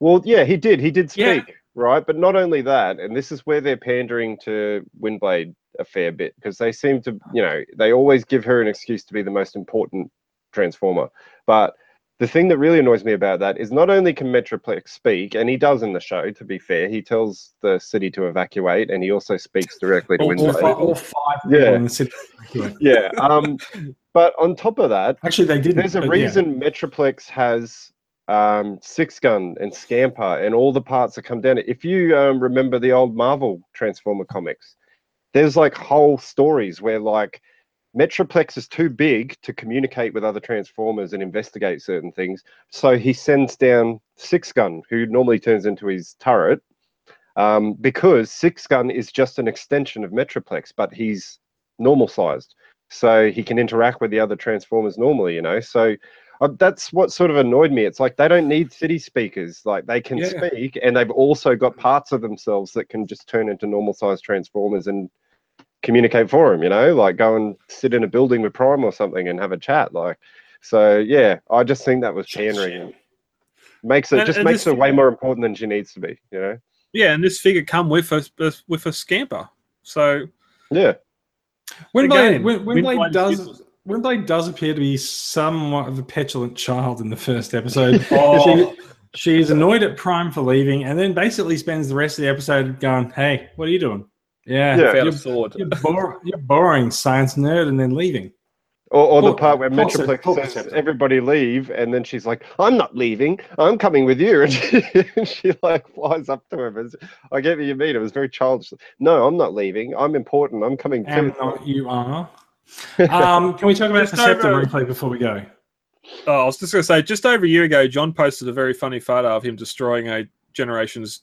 Well, yeah, he did. He did Yeah. Speak, right? But not only that, and this is where they're pandering to Windblade a fair bit because they seem to, you know, they always give her an excuse to be the most important transformer. But the thing that really annoys me about that is not only can Metroplex speak, and he does in the show, to be fair, he tells the city to evacuate, and he also speaks directly to All, all, Windblade. five, all five people Yeah. in the city. Yeah. Um, but on top of that, Actually, they didn't. there's a but yeah. reason Metroplex has um, Six Gun and Scamper and all the parts that come down. If you um, remember the old Marvel Transformer comics, there's like whole stories where like Metroplex is too big to communicate with other Transformers and investigate certain things. So he sends down Six Gun, who normally turns into his turret, um, because Six Gun is just an extension of Metroplex, but he's normal sized, so he can interact with the other Transformers normally. You know, so Uh, that's what sort of annoyed me. It's like they don't need city speakers; like they can Yeah. speak, and they've also got parts of themselves that can just turn into normal sized Transformers and communicate for them. You know, like go and sit in a building with Prime or something and have a chat. Like, so yeah, I just think that was pandering. Makes it And- just and makes this- her way more important than she needs to be. You know. Yeah, and this figure come with a with a scamper. So Yeah. Windblade, Again, Win- Windblade Windblade does useless. Windblade does appear to be somewhat of a petulant child in the first episode. [LAUGHS] Oh. she, she's annoyed at Prime for leaving, and then basically spends the rest of the episode going, "Hey, what are you doing? Yeah, Yeah. you're, sword. you're, bor- you're boring science nerd," and then leaving. Or, or the part where Metroplex says, "Everybody leave," and then she's like, "I'm not leaving. I'm coming with you." And [LAUGHS] she, and she like flies up to him. It's- I get what you mean. It was very childish. No, I'm not leaving. I'm important. I'm coming And too. not you are. [LAUGHS] Um, can we talk about Just Perceptor over- briefly before we go? Oh, I was just going to say, just over a year ago, John posted a very funny photo of him destroying a Generations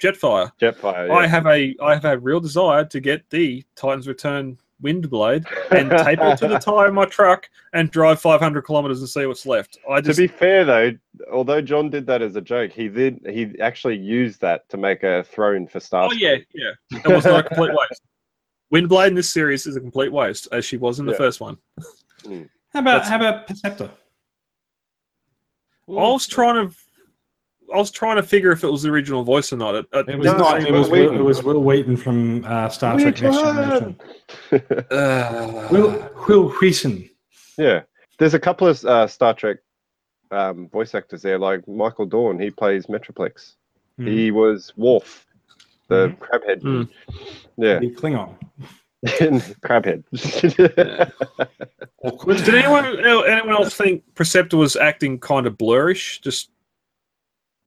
Jetfire. Jetfire. I have a I have a real desire to get the Titans Return Windblade and tape it to the [LAUGHS] tire of my truck and drive 500 kilometers and see what's left. I to be fair, though, although John did that as a joke, he did he actually used that to make a throne for Star. oh yeah yeah, it was not a complete waste. Windblade in this series is a complete waste, as she was in the Yeah. first one. How about That's- how about Perceptor? I was trying to. I was trying to figure if it was the original voice or not. It, it- It was No, not. it It was was Wil, Wheaton. it was Wil Wheaton from uh, Star Trek Next Generation. [LAUGHS] uh, Will Wil Wheaton. Yeah, there's a couple of uh, Star Trek um, voice actors there, like Michael Dorn. He plays Metroplex. Hmm. He was Worf, the Mhm. crabhead. Hmm. Yeah, The Klingon. [LAUGHS] crabhead. Awkward. [LAUGHS] Did anyone anyone else think Perceptor was acting kind of blurrish, just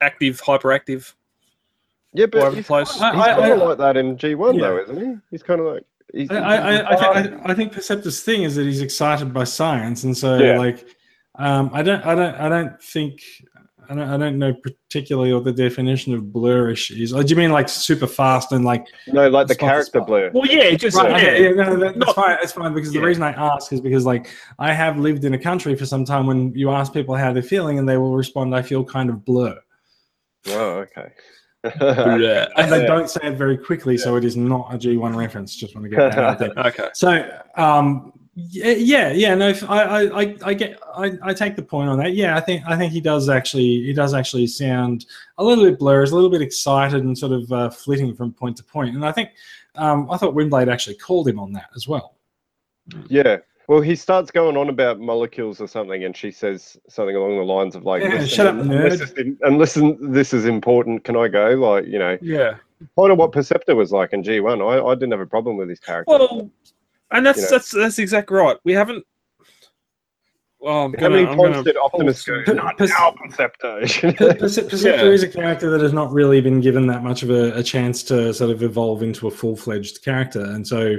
active, hyperactive? yeah, but he's, place. he's I- kind I- of like that in G1 Yeah. though, isn't he? He's kind of like. He's, I, I, I, I, think, I, I think Perceptor's thing is that he's excited by science, and so Yeah. like, um, I don't, I don't, I don't think, I don't, I don't know particularly what the definition of blurrish is. Oh, do you mean like super fast and like? no, like the character blur. Well, yeah, just Right, yeah. okay, yeah, no, that, that's fine. It's fine because the reason I ask is because like I have lived in a country for some time when you ask people how they're feeling and they will respond, "I feel kind of blur," Oh, okay. Yeah. and they Yeah. don't say it very quickly, so it is not a G1 reference. Just want to get that out there. [LAUGHS] Okay. So, um, yeah, yeah, yeah. No, if- I, I, I, get, I, I take the point on that. Yeah, I think, I think he does actually, he does actually sound a little bit blurry, a little bit excited, and sort of uh, flitting from point to point. And I think, um, I thought Windblade actually called him on that as well. Yeah. Well, he starts going on about molecules or something, and she says something along the lines of like, Yeah, "Listen, shut up, nerd." in- And listen, this is important. Can I go? Like, you know, Yeah. kind of what Perceptor was like in G1. I, I didn't have a problem with his character. Well, and that's You know. that's that's exactly right. We haven't. Well, I'm How gonna. many I'm times gonna did Optimus go? Per- Not per- now, Perceptor. [LAUGHS] [LAUGHS] Perceptor Yeah. is a character that has not really been given that much of a, a chance to sort of evolve into a full fledged character, and so.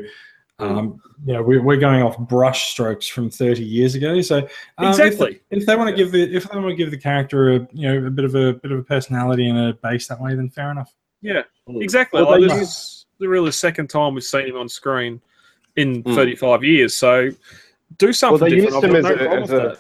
Um, you know, we, we're going off brush strokes from 30 years ago. So um, if- Exactly. if, they want to give the if they want to give the character a you know a bit of a bit of a personality and a base that way, then fair enough. Yeah. Exactly. Well, like, this use- is the really second time we've seen him on screen in Mm. 35 years. So do something well, they different. used him as no a, as a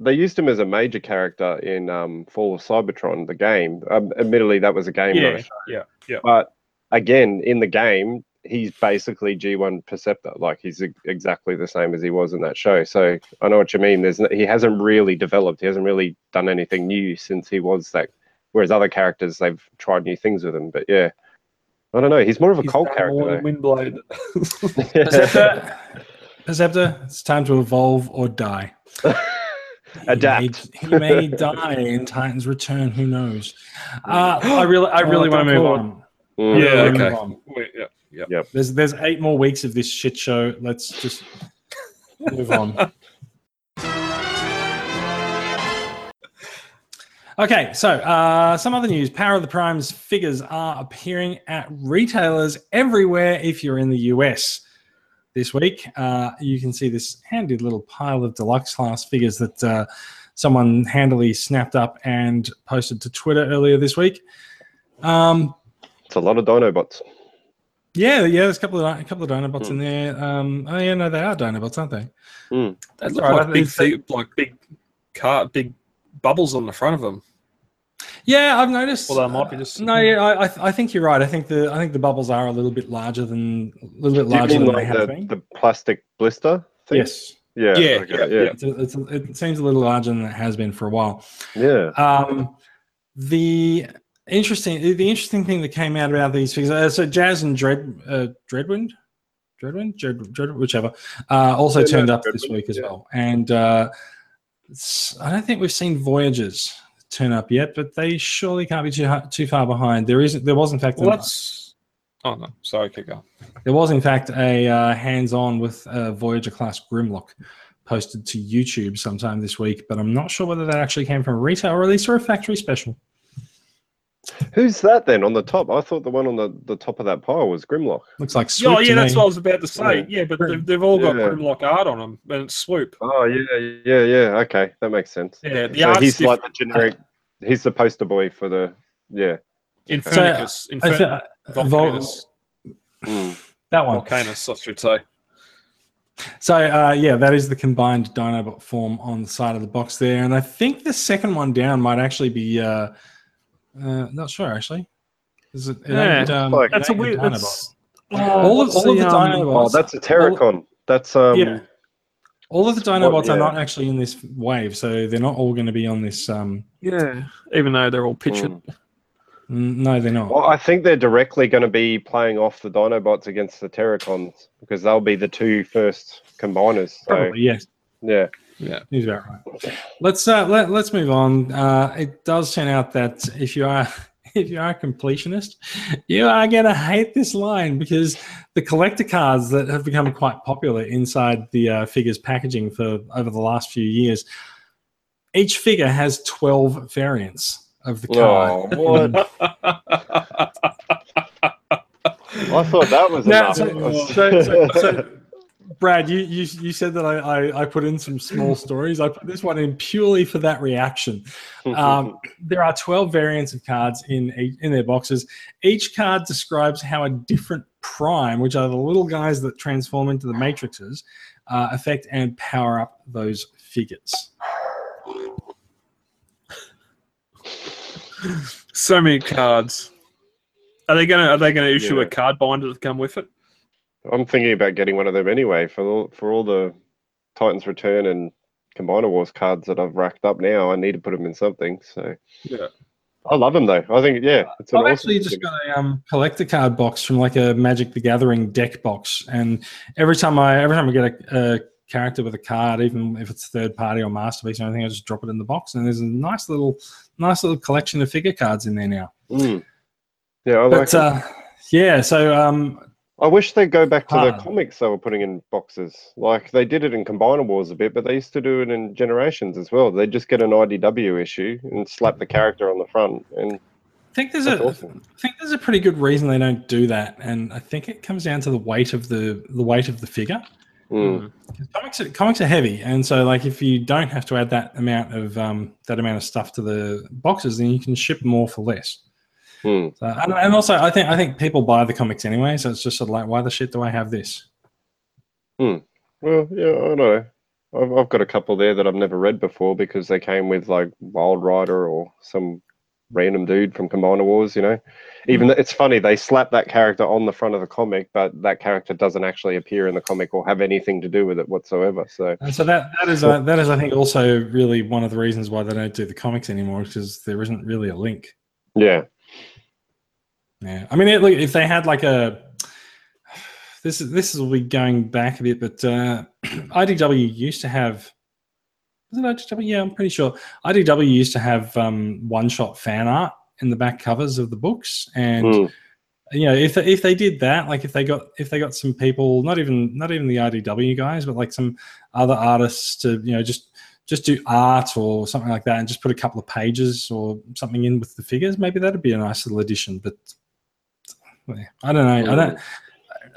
they used him as a major character in um, Fall of Cybertron, the game. Um, admittedly, that was a game, not a Yeah. Yeah. Yeah. But again, in the game, he's basically G1 Perceptor. Like he's exactly the same as he was in that show. So I know what you mean. There's no, he hasn't really developed. He hasn't really done anything new since he was that. Whereas other characters, they've tried new things with him. But yeah, I don't know. He's more of a He's cult done more character. Windblade. [LAUGHS] Perceptor, Perceptor, it's time to evolve or die. [LAUGHS] Adapt. He may, he may [LAUGHS] die in Titan's Return. Who knows? Uh, I really, I [GASPS] really Oh, want to don't move call it. on. Mm. Yeah, Really okay. move on. Wait, yeah. Yeah. There's there's eight more weeks of this shit show. Let's just move on. Okay, so uh, some other news. Power of the Primes figures are appearing at retailers everywhere if you're in the US this week. Uh, you can see this handy little pile of deluxe class figures that uh, someone handily snapped up and posted to Twitter earlier this week. Um, It's a lot of Dinobots. Yeah, yeah. There's a couple of a couple of Dinobots Hmm. in there. Um, oh yeah, no, they are Dinobots, aren't they? They That's look right, like I big, think like big car, big bubbles on the front of them. Yeah, I've noticed. Well, that might be just- no. Yeah, I, I, I think you're right. I think the I think the bubbles are a little bit larger than a little bit larger mean than they like have the, been. the plastic blister thing? Yes. Yeah. Yeah, okay, yeah, yeah. It's a, it's a, it seems a little larger than it has been for a while. Yeah. Um, the interesting the interesting thing that came out about these figures. Uh, so Jazz and Dread uh, Dreadwind, Dreadwind, Dread, Dread whichever, uh, also Yeah, turned no, up this week as yeah. well. And uh, it's- I don't think we've seen Voyagers turn up yet, but they surely can't be too too far behind. There is there was in fact Well. Oh no, sorry, keep going. there was in fact a uh, hands-on with uh, Voyager class Grimlock posted to YouTube sometime this week, but I'm not sure whether that actually came from a retail release or a factory special. Who's that then on the top? I thought the one on the, the top of that pile was Grimlock. Looks like Yeah, Swoop yeah, to that's me. what I was about to say. Yeah, but they've, they've all got Yeah. Grimlock art on them, and it's swoop. Oh yeah, yeah, yeah. Okay, that makes sense. Yeah, the so art's he's like the generic. He's the poster boy for the yeah. Infernicus, I Infer- thi- Vol- Volcanus, Mm. that one. Volcanus, I should say. So uh, yeah, that is the combined Dinobot form on the side of the box there, and I think the second one down might actually be. Uh, uh, not sure actually. Is it? it Yeah, ain't, um, like- it That's a weird. Dinobot. That's, all of, what's all of the um, Dinobots. Oh, that's a Terrorcon. That's um. yeah. All of the Dinobots yeah. are not actually in this wave, so they're not all going to be on this. Um, Yeah, even though they're all pictured. mm. no, they're not. Well, I think they're directly going to be playing off the Dinobots against the Terrorcons because they'll be the two first combiners. So Probably yes. yeah. Yeah. He's about right. Let's uh, let, let's move on. Uh, it does turn out that if you are [LAUGHS] if you are a completionist, you are gonna hate this line because the collector cards that have become quite popular inside the uh, figures packaging for over the last few years, each figure has twelve variants of the Oh, card. what? [LAUGHS] I thought that was Now, enough. so, so, so, so, Brad, you, you you said that I, I, I put in some small [LAUGHS] stories. I put this one in purely for that reaction. Um, [LAUGHS] there are 12 variants of cards in each- in their boxes. Each card describes how a different prime, which are the little guys that transform into the matrices, uh, affect and power up those figures. So many cards. Are they gonna Are they gonna issue Yeah. a card binder to come with it? I'm thinking about getting one of them anyway for all, for all the Titans Return and Combiner Wars cards that I've racked up now. I need to put them in something. So Yeah. I love them though. I think yeah, it's an I've awesome actually just thing. got a um, collector card box from like a Magic the Gathering deck box, and every time I every time I get a, a character with a card, even if it's third party or masterpiece or anything, I just drop it in the box, and there's a nice little nice little collection of figure cards in there now. Mm. Yeah, I like But it. uh, yeah, so um, I wish they'd go back to the hard. comics they were putting in boxes. Like they did it in Combiner Wars a bit, but they used to do it in Generations as well. They'd just get an IDW issue and slap the character on the front, and I think there's a awesome. I think there's a pretty good reason they don't do that, and I think it comes down to the weight of the the weight of the figure. Mm. Comics are, comics are heavy, and so like if you don't have to add that amount of um, that amount of stuff to the boxes, then you can ship more for less. Mm. So, and, and also, I think I think people buy the comics anyway, so it's just sort of like, why the shit do I have this? Well, yeah, I don't know. I've, I've got a couple there that I've never read before because they came with like Wild Rider or some random dude from Combiner Wars. You know, even though it's funny they slap that character on the front of the comic, but that character doesn't actually appear in the comic or have anything to do with it whatsoever. So And so that that is uh, that is I think also really one of the reasons why they don't do the comics anymore because there isn't really a link. yeah, Yeah, I mean, it, if they had like a this is this will be going back a bit, but uh, [CLEARS THROAT] IDW used to have. Was it IDW? Yeah, I'm pretty sure IDW used to have um, one-shot fan art in the back covers of the books, and Mm. you know, if if they did that, like if they got if they got some people, not even not even the IDW guys, but like some other artists to you know just just do art or something like that, and just put a couple of pages or something in with the figures, maybe that'd be a nice little addition. But I don't know. I don't.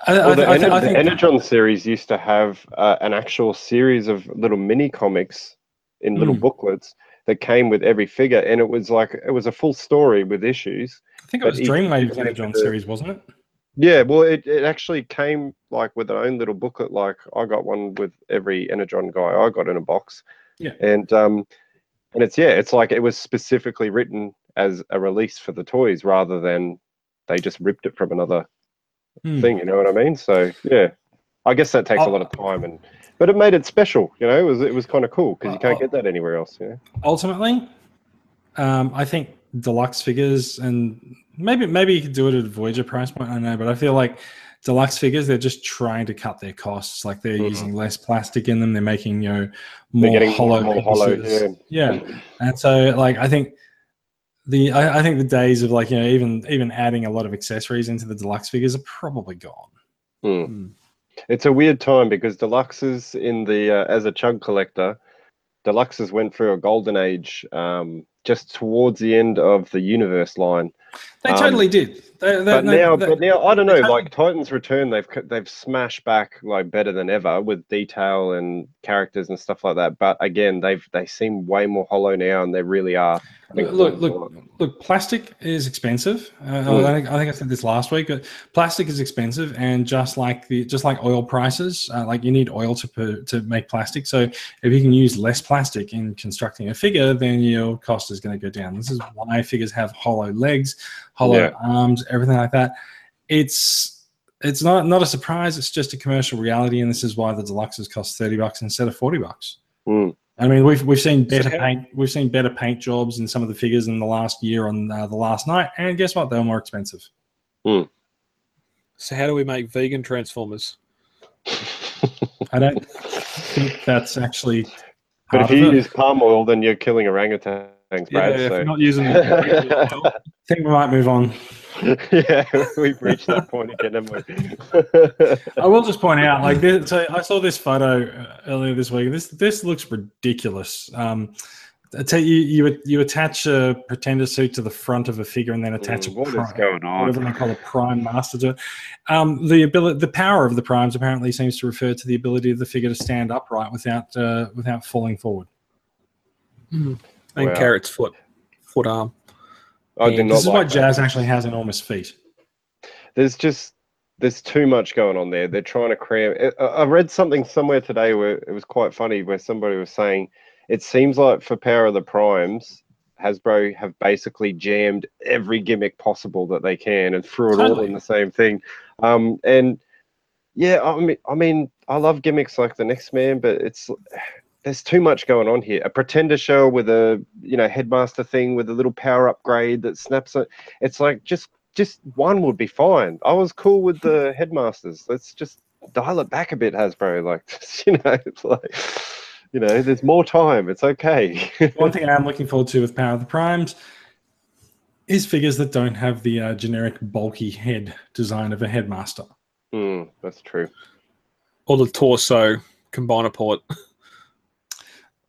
I, Well, I, the, I, I the Energon series used to have uh, an actual series of little mini comics in little Mm. booklets that came with every figure, and it was like it was a full story with issues. I think it was Dreamwave's Energon the- series, wasn't it? Yeah, well, it, it actually came like with their own little booklet. Like I got one with every Energon guy I got in a box. Yeah. And um, and it's yeah, it's like it was specifically written as a release for the toys rather than they just ripped it from another Hmm. thing. You know what I mean? So yeah, I guess that takes Oh. a lot of time and. But it made it special, you know. It was it was kind of cool because you can't Oh. get that anywhere else. You know? ultimately, um, I think deluxe figures and maybe maybe you could do it at a Voyager price point. I don't know, but I feel like deluxe figures they're just trying to cut their costs. Like they're Mhm. using less plastic in them. They're making you know more hollow, more, hollow. Yeah. yeah. And so like I think. The I, I think the days of like you know even even adding a lot of accessories into the deluxe figures are probably gone. Hmm. It's a weird time because deluxes in the uh, as a chug collector, deluxes went through a golden age um, just towards the end of the universe line. They Um, totally did. They, they, But they- now, but now I don't know. Like Titans Return, they've they've smashed back like better than ever with detail and characters and stuff like that. But again, they've they seem way more hollow now, and they really are. Look, look, look, look, plastic is expensive. Uh, Mm. I, think, I think I said this last week, but plastic is expensive, and just like the just like oil prices, uh, like you need oil to per, to make plastic. So if you can use less plastic in constructing a figure, then your cost is going to go down. This is why figures have hollow legs, hollow Yeah. arms, everything like that. It's it's not not a surprise. It's just a commercial reality, and this is why the deluxes cost thirty bucks instead of forty bucks. Mm. I mean, we've we've seen So better how- paint. We've seen better paint jobs in some of the figures in the last year on uh, the Last Knight, and guess what? They were more expensive. So how do we make vegan transformers? I don't think that's actually. But if you of use palm oil, then you're killing orangutans, Yeah, Brad. if so. not using. [LAUGHS] I think we might move on. [LAUGHS] yeah, we've reached that point again, haven't we? [LAUGHS] I will just point out, like, this, so I saw this photo uh, earlier this week. This this looks ridiculous. Um, you, you you attach a pretender suit to the front of a figure, and then attach a Mm, what is prime- going on? whatever they call a prime master to it. Um, the ability, the power of the primes apparently seems to refer to the ability of the figure to stand upright without uh, without falling forward. And Wow. carrot's foot, foot arm. I And not this is like why. Jazz actually has enormous feet. there's just there's too much going on there. They're trying to cram. I- read something somewhere today where it was quite funny, where somebody was saying it seems like for Power of the Primes, Hasbro have basically jammed every gimmick possible that they can and threw it all Totally. in the same thing. Um, and yeah, I mean, I mean, I love gimmicks like the Next Man, but it's there's too much going on here. A pretender shell with a you know headmaster thing with a little power upgrade that snaps it. It's like just just one would be fine. I was cool with the [LAUGHS] headmasters. Let's just dial it back a bit, Hasbro. [LAUGHS] Like just, you know, it's like you know, there's more time. It's okay. [LAUGHS] One thing I'm looking forward to with Power of the Primes is figures that don't have the uh, generic bulky head design of a headmaster. Hmm, that's true. Or the torso combiner port.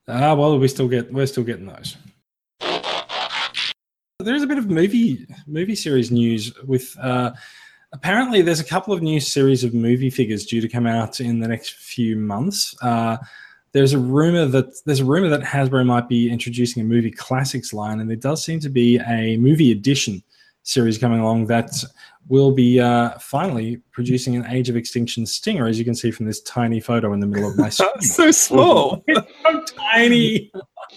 Ah, well, we still get we're still getting those. There's a bit of movie movie series news with uh, apparently there's a couple of new series of movie figures due to come out in the next few months. Uh, there's a rumor that there's a rumor that Hasbro might be introducing a movie classics line, and there does seem to be a movie edition series coming along that will be uh, finally producing an Age of Extinction stinger, as you can see from this tiny photo in the middle of my [LAUGHS] screen so small. [LAUGHS] so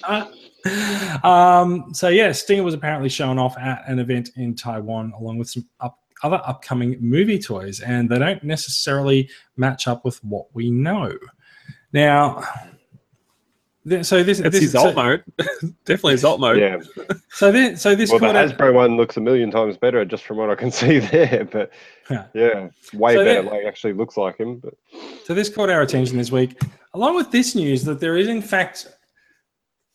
tiny. [LAUGHS] um, so yeah, Stinger was apparently shown off at an event in Taiwan, along with some up, other upcoming movie toys, and they don't necessarily match up with what we know. Now, th- so this, That's this his so, alt mode. [LAUGHS] Definitely his alt mode. Yeah. [LAUGHS] so this, so this Well, the caught out- Hasbro one looks a million times better, just from what I can see there. But Yeah. yeah, way So better. that- Like actually looks like him. But So this caught our attention this week, along with this news that there is in fact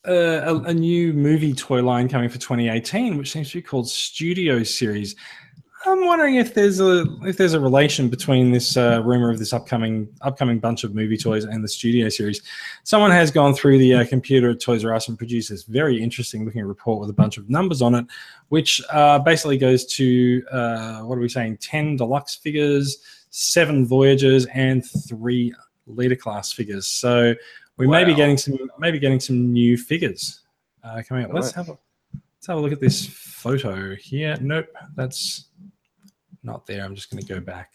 a, a new movie toy line coming for 2018, which seems to be called Studio Series. I'm wondering if there's a if there's a relation between this uh, rumor of this upcoming upcoming bunch of movie toys and the Studio Series. Someone has gone through the uh, computer at Toys R Us and produced this very interesting looking report with a bunch of numbers on it, which uh, basically goes to uh, what are we saying? Ten deluxe figures, seven Voyagers, and three leader class figures. So we may be getting some maybe getting some new figures uh, coming up. Let's Nice. have a let's have a look at this photo here. Nope, that's not there. I'm just going to go back.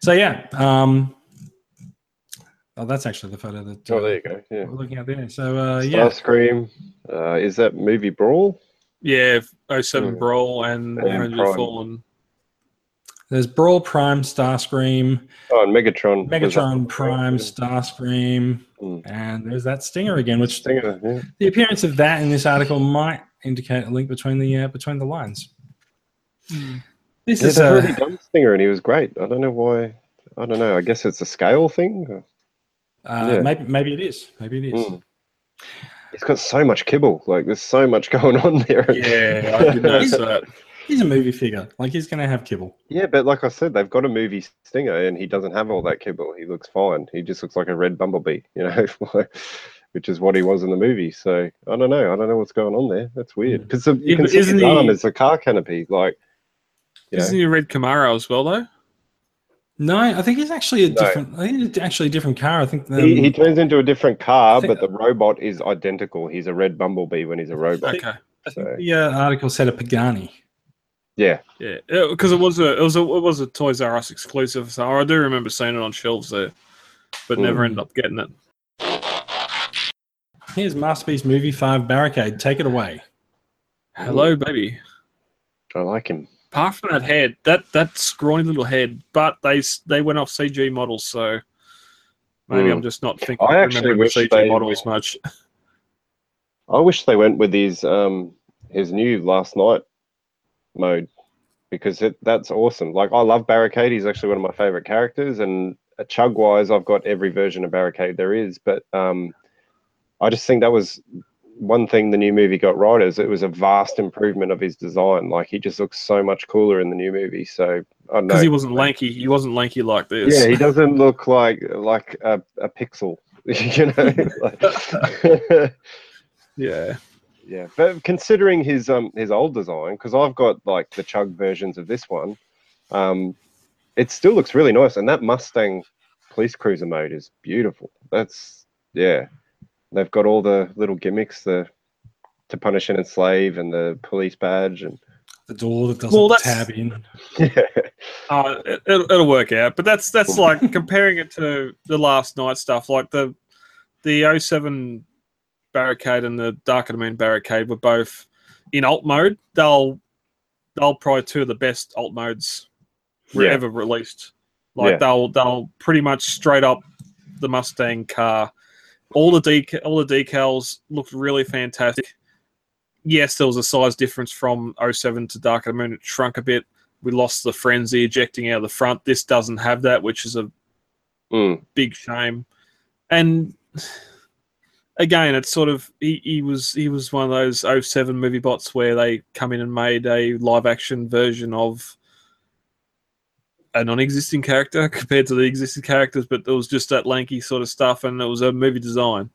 So yeah, um, oh, that's actually the photo that uh, Oh, there you go. Yeah. we're looking at there. So uh, yeah, Starscream. Uh, is that movie Brawl? Yeah, 07 Mm. Brawl and And Revenge Prime. Fallen. There's Brawl Prime, Starscream, Oh, and Megatron. Megatron that- Prime, Starscream, Mm. and there's that Stinger again, which Stinger, yeah. the appearance of that in this article might indicate a link between the uh, between the lines. This Yeah, is they've uh, already done Stinger, and he was great. I don't know why. I don't know. I guess it's a scale thing. uh, yeah. maybe maybe it is. Maybe it is. Mm. He's got so much kibble. Like, there's so much [LAUGHS] going on there. Yeah, I did notice [LAUGHS] that. He's a movie figure. Like he's gonna have kibble. Yeah, but like I said, they've got a movie Stinger, and he doesn't have all that kibble. He looks fine. He just looks like a red bumblebee, you know, [LAUGHS] which is what he was in the movie. So I don't know. I don't know what's going on there. That's weird. Because you Yeah, can see his arm as a car canopy. Like. Isn't he a red Camaro as well, though? No, I think he's actually a No. different. I think it's actually a different car. I think um, he, he turns into a different car, think- but the robot is identical. He's a red bumblebee when he's a robot. Okay. I think so- the uh, article said a Pagani. Yeah, Yeah, because it was a it was a it was a Toys R Us exclusive, so I do remember seeing it on shelves there, but never Mm. ended up getting it. Here's Masterpiece Movie Five Barricade. Take it away. Hello, baby. I like him. Apart from that head, that that scrawny little head, but they they went off CG models, so maybe Mm. I'm just not thinking. I actually wish the CG they- models much. [LAUGHS] I wish they went with his um his new Last Knight mode because it, that's awesome. Like I love Barricade. He's actually one of my favorite characters, and chug wise, I've got every version of Barricade there is. But um, I just think that was one thing the new movie got right is it was a vast improvement of his design. Like he just looks so much cooler in the new movie. So I don't know. Because he wasn't lanky. He wasn't lanky like this. Yeah, he doesn't look like like a, a pixel. [LAUGHS] you know. [LAUGHS] Like- yeah. Yeah, but considering his um his old design, because I've got like the chug versions of this one, um, it still looks really nice, and that Mustang police cruiser mode is beautiful. That's yeah, they've got all the little gimmicks, the to punish and enslave, and the police badge, and The door that doesn't Well, tab in. yeah, [LAUGHS] Uh, it, it'll, it'll work out, but that's that's [LAUGHS] like comparing it to the Last Knight stuff, like the the 07 barricade and the Dark of the Moon barricade were both in alt mode. They'll they'll probably two of the best alt modes Yeah. ever released. Like Yeah. they'll they'll pretty much straight up the Mustang car. All the deca- all the decals looked really fantastic. Yes, there was a size difference from 07 to Dark of the Moon. It shrunk a bit we lost the frenzy ejecting out of the front. This doesn't have that, which is a Mm, big shame. And again, it's sort of he, he was he was one of those 07 movie bots where they come in and made a live action version of a non-existing character [LAUGHS] compared to the existing characters, but there was just that lanky sort of stuff, and it was a movie design.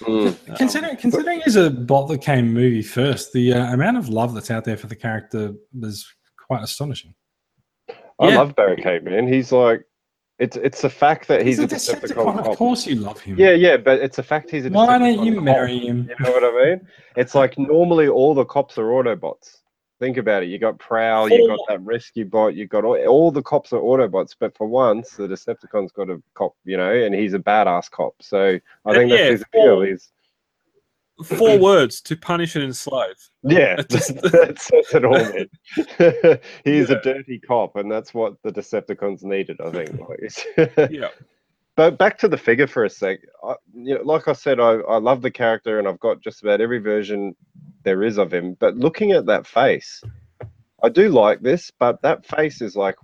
mm. Considering considering he's a bot that came movie first, the uh, amount of love that's out there for the character is quite astonishing. I Yeah. love Barricade, man. He's like, it's it's the fact that he's, He's, a a Decepticon. Decepticon. Of course, you love him. Yeah, yeah, but it's a fact he's a Why don't you cop. marry him? You know what I mean? It's like normally all the cops are Autobots. Think about it. You got Prowl, you got that rescue bot, you got all, all the cops are Autobots, but for once the Decepticon's got a cop, you know, and he's a badass cop. So I think that's his appeal. He's Four words to punish and enslave. yeah, It just- [LAUGHS] that says it all. Man. [LAUGHS] he's Yeah. a dirty cop, and that's what the Decepticons needed. I think. [LAUGHS] Yeah. But back to the figure for a sec. I, you know, like I said, I, I love the character, and I've got just about every version there is of him. But looking at that face, I do like this, but that face is like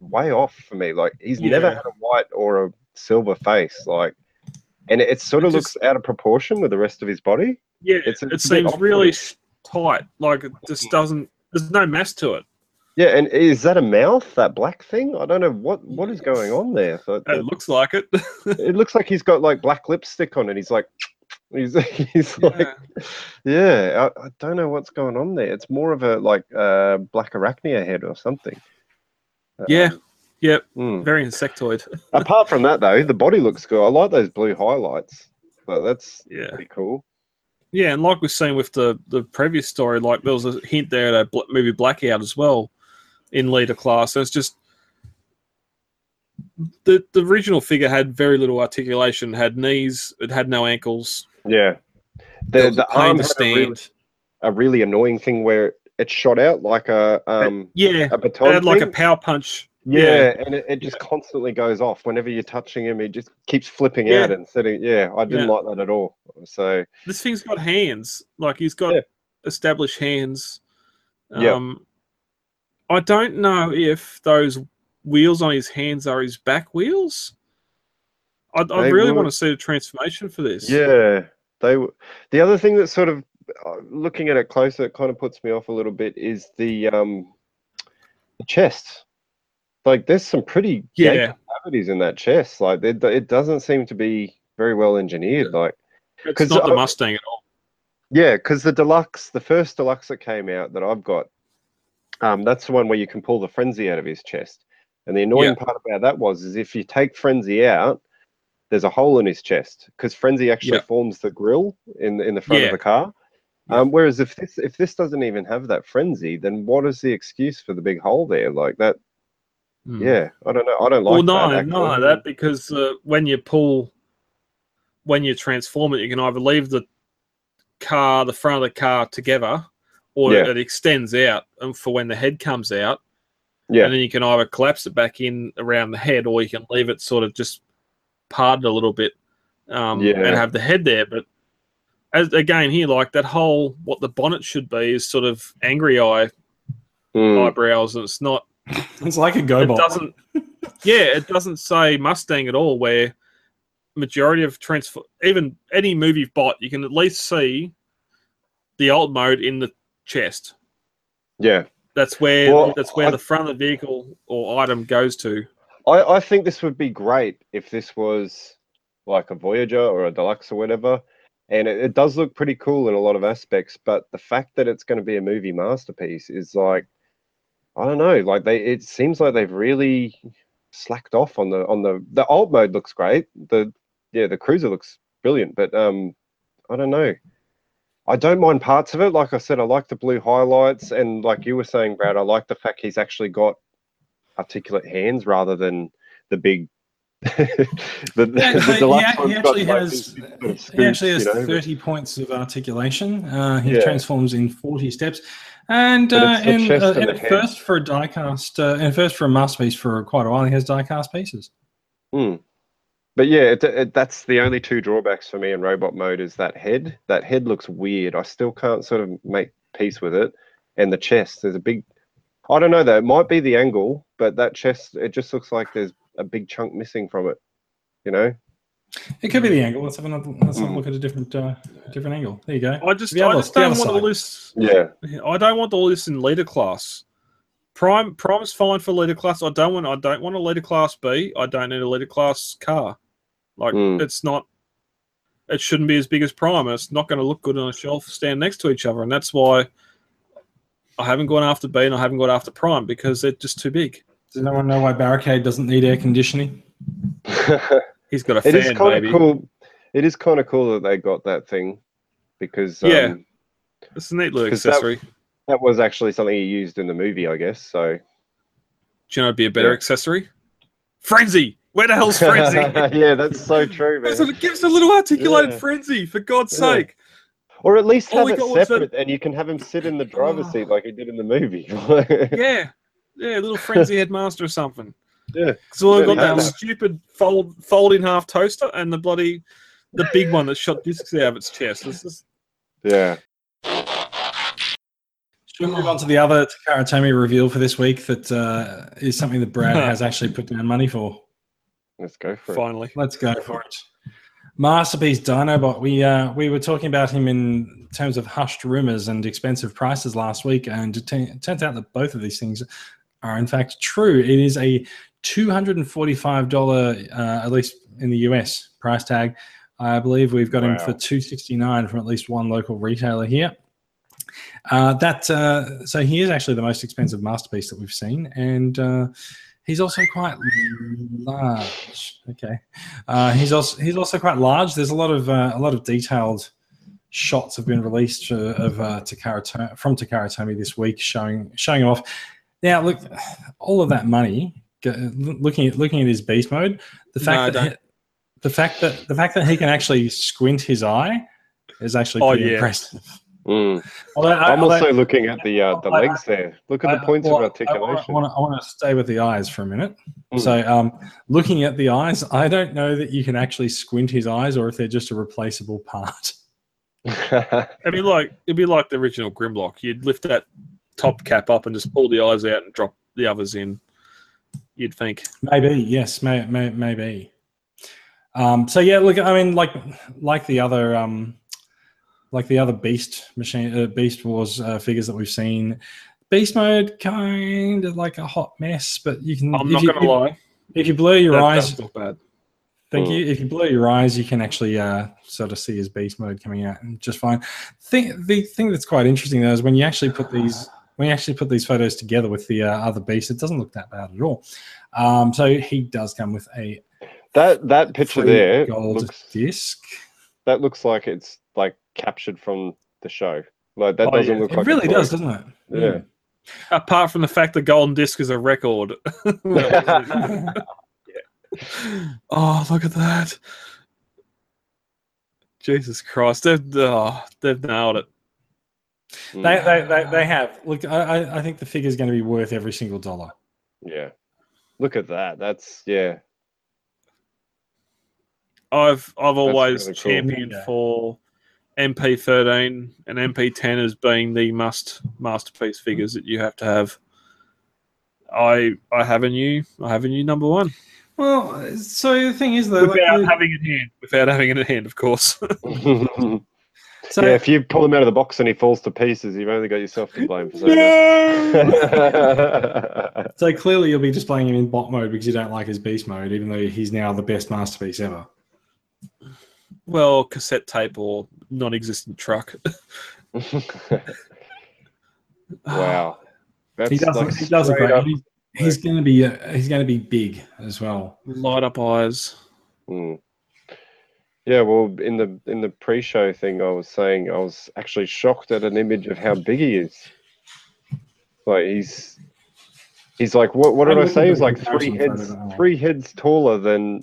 way off for me. Like he's never had a white or a silver face. Like, and it, it sort of It looks out of proportion with the rest of his body. Yeah, It's- it it's a bit seems really tight. Like it just doesn't. There's no mass to it. Yeah, and is that a mouth? That black thing? I don't know what what is going on there. So It looks like it. [LAUGHS] it looks like he's got like black lipstick on it. He's like, [LAUGHS] he's he's like. Yeah. Yeah, I, I don't know what's going on there. It's more of a like uh, Blackarachnia head or something. Yeah. Yep. Hmm. Very insectoid. [LAUGHS] Apart from that, though, the body looks good. I like those blue highlights. But that's Yeah. pretty cool. Yeah, and like we've seen with the the previous story, like there was a hint there at a movie Blackout as well in leader class. So it's just the the original figure had very little articulation, had knees, it had no ankles. Yeah. The the arm had a really, stand. a really annoying thing where it shot out like a um Yeah, a it baton. had like a power punch. Yeah, and it, it just constantly goes off whenever you're touching him. He just keeps flipping Yeah. out and sitting. Yeah, I didn't Yeah. like that at all. So This thing's got hands. Like he's got Yeah. established hands. Yeah. Um, I don't know if those wheels on his hands are his back wheels. I, I really were- want to see the transformation for this. yeah, they. The other thing that sort of uh, looking at it closer, it kind of puts me off a little bit is the um the chest. Like, there's some pretty Yeah. cavities in that chest. Like, it, it doesn't seem to be very well engineered. Like. It's not the I- Mustang at all. Yeah, because the deluxe, the first deluxe that came out that I've got, um, that's the one where you can pull the frenzy out of his chest. And the annoying Yeah. part about that was, is if you take frenzy out, there's a hole in his chest because frenzy actually Yeah. forms the grill in in the front Yeah. of the car. Um, whereas if this if this doesn't even have that frenzy, then what is the excuse for the big hole there? Like that, Hmm. yeah, I don't know. I don't like well, no, that. no, that because uh, when you pull, when you transform it, you can either leave the car, the front of the car together, or Yeah. it extends out and for when the head comes out. yeah, and then you can either collapse it back in around the head or you can leave it sort of just parted a little bit um, Yeah. and have the head there but as again here like that whole what the bonnet should be is sort of angry eye Mm, eyebrows and it's not [LAUGHS] It's like a it GoBot. doesn't yeah it doesn't say mustang at all where majority of transfer even any movie bot you can at least see the alt mode in the chest yeah. that's where Well, that's where I- the front of the vehicle or item goes to I, I think this would be great if this was like a Voyager or a Deluxe or whatever. And it, it does look pretty cool in a lot of aspects, but the fact that it's going to be a movie masterpiece is like, I don't know, like they, it seems like they've really slacked off on the, on the, the alt mode looks great. The, yeah, the cruiser looks brilliant, but um, I don't know. I don't mind parts of it. Like I said, I like the blue highlights, and like you were saying, Brad, I like the fact he's actually got articulate hands rather than the big. [LAUGHS] the, Yeah, the he- deluxe he, actually like, has sort of he actually has you know, but- 30 points of articulation. Uh, he Yeah. transforms in 40 steps, and uh, in, uh, and in a first for a diecast, uh, and first for a masterpiece for quite a while, he has diecast pieces. Hmm. But yeah, it, it, that's the only two drawbacks for me in robot mode is that head. That head looks weird. I still can't sort of make peace with it. And the chest, there's a big. I don't know though. It might be the angle, but that chest, it just looks like there's a big chunk missing from it. You know? It could be the angle. Let's have another. Let's have a Mm. look at a different uh, different angle. There you go. I just, I just don't want side. all this. Yeah. I don't want all this in leader class. Prime, prime is fine for leader class. I don't want. I don't want a leader class B. I don't need a leader class car. Like Mm. it's not. It shouldn't be as big as Prime. It's not going to look good on a shelf, stand next to each other, and that's why I haven't gone after B and I haven't gone after Prime because they're just too big. Does no one know why Barricade doesn't need air conditioning? [LAUGHS] He's got a it is fan, kind maybe. of cool. It is kind of cool that they got that thing because um, Yeah. It's a neat little 'Cause that- accessory. that was actually something he used in the movie, I guess. So Do you know it'd be a better Yeah. accessory? Frenzy! Where the hell's Frenzy? [LAUGHS] yeah, that's so true, man. Give us a- Give us a little articulated Yeah. frenzy, for God's Yeah. sake. Or at least have it was that- separate, and you can have him sit in the driver's Oh. seat like he did in the movie. [LAUGHS] Yeah. Yeah, a little frenzy headmaster or something. Yeah. So we've got that have. stupid fold fold in half toaster and the bloody the big one that shot discs out of its chest. It's just, yeah. Should we move on to the other Takara Tomy reveal for this week that uh, is something that Brad [LAUGHS] has actually put down money for? Let's go for it. finally. Let's go for it. Masterpiece Dinobot. We uh, we were talking about him in terms of hushed rumors and expensive prices last week, and it, t- it turns out that both of these things are in fact true. It is a two hundred and forty-five dollar, uh, at least in the US, price tag. I believe we've got him for two sixty-nine from at least one local retailer here. Uh, that uh, so he is actually the most expensive masterpiece that we've seen, and uh, he's also quite large. Okay, uh, he's also he's also quite large. There's a lot of uh, a lot of detailed shots have been released of uh, Takara from Takara Tomy this week, showing showing off. Now, look, all of that money. Go- Looking at looking at his beast mode, the fact don't. that he, the fact that the fact that he can actually squint his eye is actually Oh, pretty yeah. impressive. Mm. [LAUGHS] Although, I- I'm although- also looking at the uh, the legs there. Look at the points well, of articulation. I want to stay with the eyes for a minute. Mm. So, um, looking at the eyes, I don't know that you can actually squint his eyes or if they're just a replaceable part. [LAUGHS] [LAUGHS] It'd be like it'd be like the original Grimlock. You'd lift that top cap up and just pull the eyes out and drop the others in. You'd think. Maybe, yes, may, may, maybe. Um, so yeah, look, I mean, like like the other um, like the other Beast machine, uh, Beast Wars uh, figures that we've seen. Beast mode kind of like a hot mess, but you can. I'm if not you, gonna lie. If you blur your That eyes, look bad. Thank Mm. you. If you blur your eyes, you can actually uh, sort of see his beast mode coming out and just fine. Thing, the thing that's quite interesting though is when you actually put these when you actually put these photos together with the uh, other beast, it doesn't look that bad at all. Um, so he does come with a that that picture there gold looks disc. that looks like it's like captured from the show. Like that Oh, doesn't yeah. look It like really does, doesn't it? Yeah. Apart from the fact the golden disc is a record. [LAUGHS] [LAUGHS] oh, look at that. Jesus Christ. They've, oh, they've nailed it. Mm. They, they, they, they have. Look, I, I- I think the figure's going to be worth every single dollar. Yeah. Look at that. That's yeah. I've I've always really cool. championed Yeah. for MP13 and MP10 as being the must masterpiece figures that you have to have. I I have a new I have a new number one Well, so the thing is though, without the- having it in hand without having it in hand of course. [LAUGHS] [LAUGHS] [LAUGHS] so yeah, if you pull him out of the box and he falls to pieces, you've only got yourself to blame for saying that. [LAUGHS] So clearly you'll be displaying him in bot mode because you don't like his beast mode, even though he's now the best masterpiece ever. well, cassette tape or non-existent truck. [LAUGHS] wow. That's he does. like he does a great. He's, he's going to be. Uh, he's going to be big as well. Light up eyes. Mm. Yeah, well, in the in the pre-show thing, I was saying I was actually shocked at an image of how big he is. Like he's he's like what? What did I'm I say? He's like three heads, three heads taller than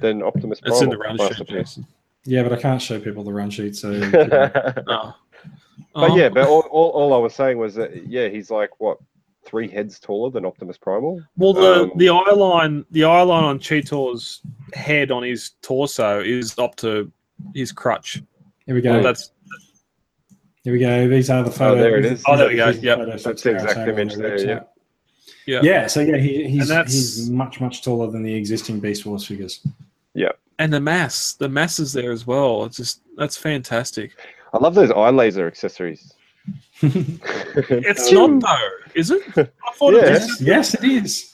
than Optimus Prime. It's in the Prime. run sheet. Yeah, but I can't show people the run sheet. So [LAUGHS] but Oh. yeah, but all, all, all I was saying was that yeah, he's like what three heads taller than Optimus Primal. Well, the Um, the eye line, the eye line on Cheetor's head on his torso is up to his crutch. here we go. Oh, that's Here we go. These are the photos. Oh, there it is. Oh, there we go. These are the Yep. photos That's the exact Sarah image on there, website. yeah. Yeah. So yeah, he, he's that's- he's much much taller than the existing Beast Wars figures. Yeah, and the mass, the mass is there as well. It's just that's fantastic. I love those eye laser accessories. [LAUGHS] It's not though, is it? [LAUGHS] I thought Yeah. it yes, was. yes, it is.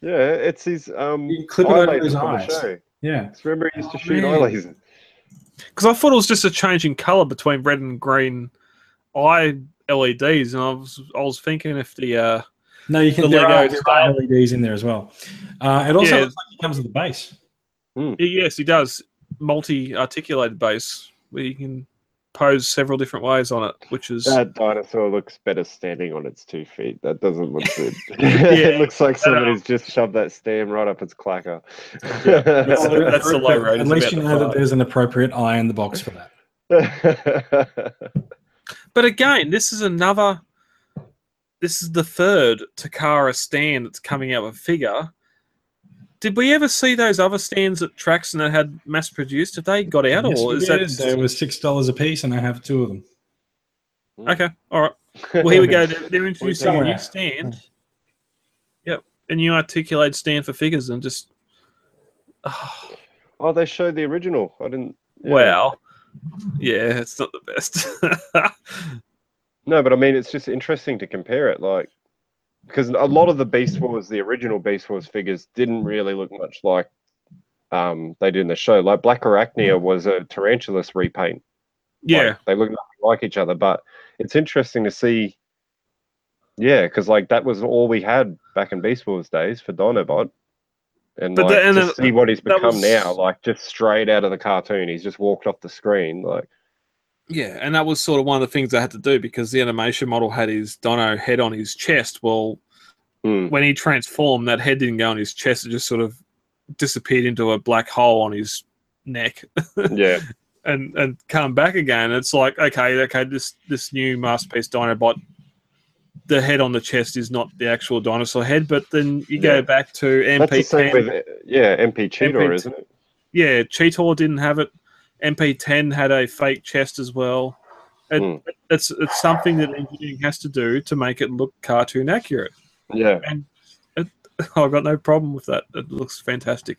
Yeah, it's his um You clip it over his the eyes. show. Yeah. Remember, he used to Oh, shoot eye man. lasers. Because I thought it was just a change in color between red and green eye LEDs, and I was I was thinking if the uh, No, you can. The There Lego are, there LEDs in there as well. Uh, it also Yeah. looks like it comes with the base. yes, he does multi articulated base where you can pose several different ways on it, which is That dinosaur looks better standing on its two feet. That doesn't look good. [LAUGHS] [LAUGHS] It looks like um, somebody's just shoved that stem right up its clacker. That's [LAUGHS] the- that's the low road, At least about you the know that there's an appropriate eye in the box for that. But again, this is another. This is the third Takara stand that's coming out with a figure. Did we ever see those other stands at tracks and that had mass produced? Have they got out, Yes, or we is did. that They were six dollars a piece, and I have two of them. Hmm. okay? All right. [LAUGHS] Well, here we go. They're, they're introducing a new stand. Yep, a new articulated stand for figures, and just oh, oh, they showed the original. I didn't. yeah. wow. Yeah, it's not the best. [LAUGHS] No, but I mean, it's just interesting to compare it, like, because a lot of the Beast Wars, the original Beast Wars figures, didn't really look much like um they did in the show. Like Blackarachnia was a Tarantulas repaint. yeah, Like, they look nothing like each other, but it's interesting to see. Yeah, because like that was all we had back in Beast Wars days for Dinobot, and But like the- and to see what he's become was- now, like just straight out of the cartoon, he's just walked off the screen. Like, Yeah, and that was sort of one of the things I had to do because the animation model had his Dino head on his chest. Well, Hmm. when he transformed, that head didn't go on his chest; it just sort of disappeared into a black hole on his neck, [LAUGHS] Yeah, and and come back again. It's like okay, okay, this this new masterpiece Dinobot, the head on the chest is not the actual dinosaur head, but then you go Yeah. back to that's the same MP10. with yeah MP Cheetor, MP10. isn't it? yeah, Cheetor didn't have it. MP10 had a fake chest as well. It, Hmm. It's it's something that engineering has to do to make it look cartoon accurate. Yeah. and [LAUGHS] I've got no problem with that. It looks fantastic.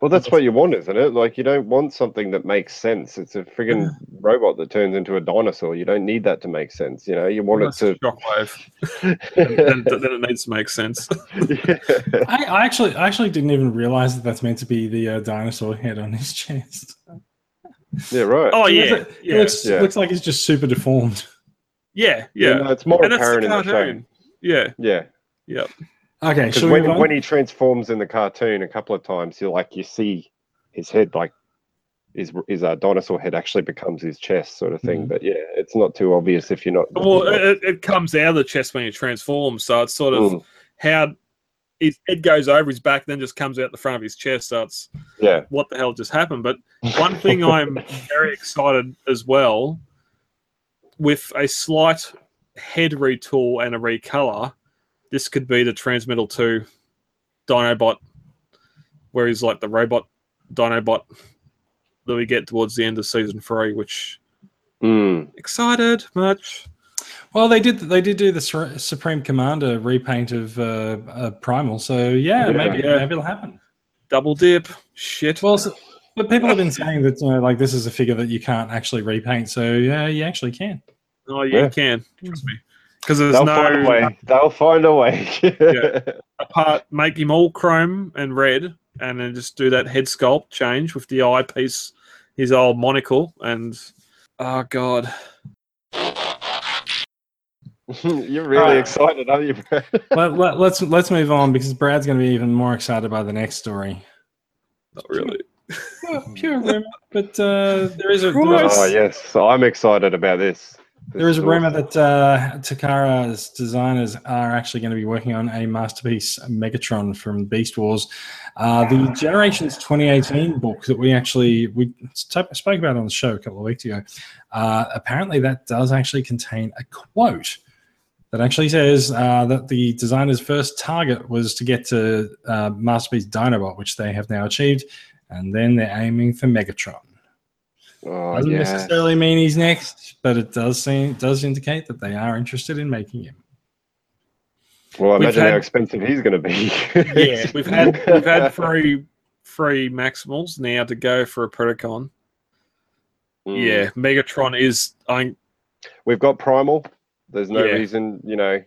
Well, that's what you want, isn't it? Like, you don't want something that makes sense. It's a friggin' robot that turns into a dinosaur. You don't need that to make sense. You know, you want it That's a to. shockwave. [LAUGHS] then, then it needs to make sense. yeah. I, I actually, I actually didn't even realize that that's meant to be the uh, dinosaur head on his chest. Yeah, right. Oh yeah, looks like- it yeah, looks, Yeah. looks like he's just super deformed. yeah, Yeah, yeah. no, it's more And that's the apparent in the show. cartoon. Yeah, Yeah, Okay, because should we when, when he transforms in the cartoon a couple of times, you like you see his head like his his uh, dinosaur head actually becomes his chest, sort of thing. Mhm. But yeah, it's not too obvious if you're not. well, it, it comes out of the chest when you transform, so it's sort of Mm, how his head goes over his back, then just comes out the front of his chest. So it's yeah, what the hell just happened. But [LAUGHS] one thing I'm very excited as well with a slight head retool and a recolor, this could be the Transmetal 2 Dinobot, where he's like the robot Dinobot that we get towards the end of season three, which Mm, excited much. Well, they did. They did do the Supreme Commander repaint of uh, uh, Primal, so yeah, Yeah. maybe Yeah. maybe it'll happen. Double dip. Shit. Well, so, but people have been saying that you know, like this is a figure that you can't actually repaint, so yeah, you actually can. oh, yeah, yeah. you can. Trust me. Because there's they'll no find a way. They'll find a way. [LAUGHS] Yeah. apart, make him all chrome and red, and then just do that head sculpt change with the eyepiece, his old monocle, and oh god, [LAUGHS] You're really Alright. excited, aren't you, Brad? [LAUGHS] let, let, let's let's move on because Brad's going to be even more excited by the next story. not really. Pure, pure rumor, but uh, there is a there Oh yes, so I'm excited about this. there is a rumor awesome. that uh, Takara's designers are actually going to be working on a masterpiece Megatron from Beast Wars. Uh, the Generations 2018 book that we actually we sp- spoke about on the show a couple of weeks ago. Uh, apparently, that does actually contain a quote that actually says uh, that the designer's first target was to get to uh, Masterpiece Dinobot, which they have now achieved, and then they're aiming for Megatron. Oh, Doesn't yeah. necessarily mean he's next, but it does seem does indicate that they are interested in making him. Well, We've imagine had- how expensive he's going to be. [LAUGHS] Yeah, we've had we've had three three Maximals now to go for a Predacon. Mm. Yeah, Megatron is. I we've got Primal. There's no Yeah. reason, you know.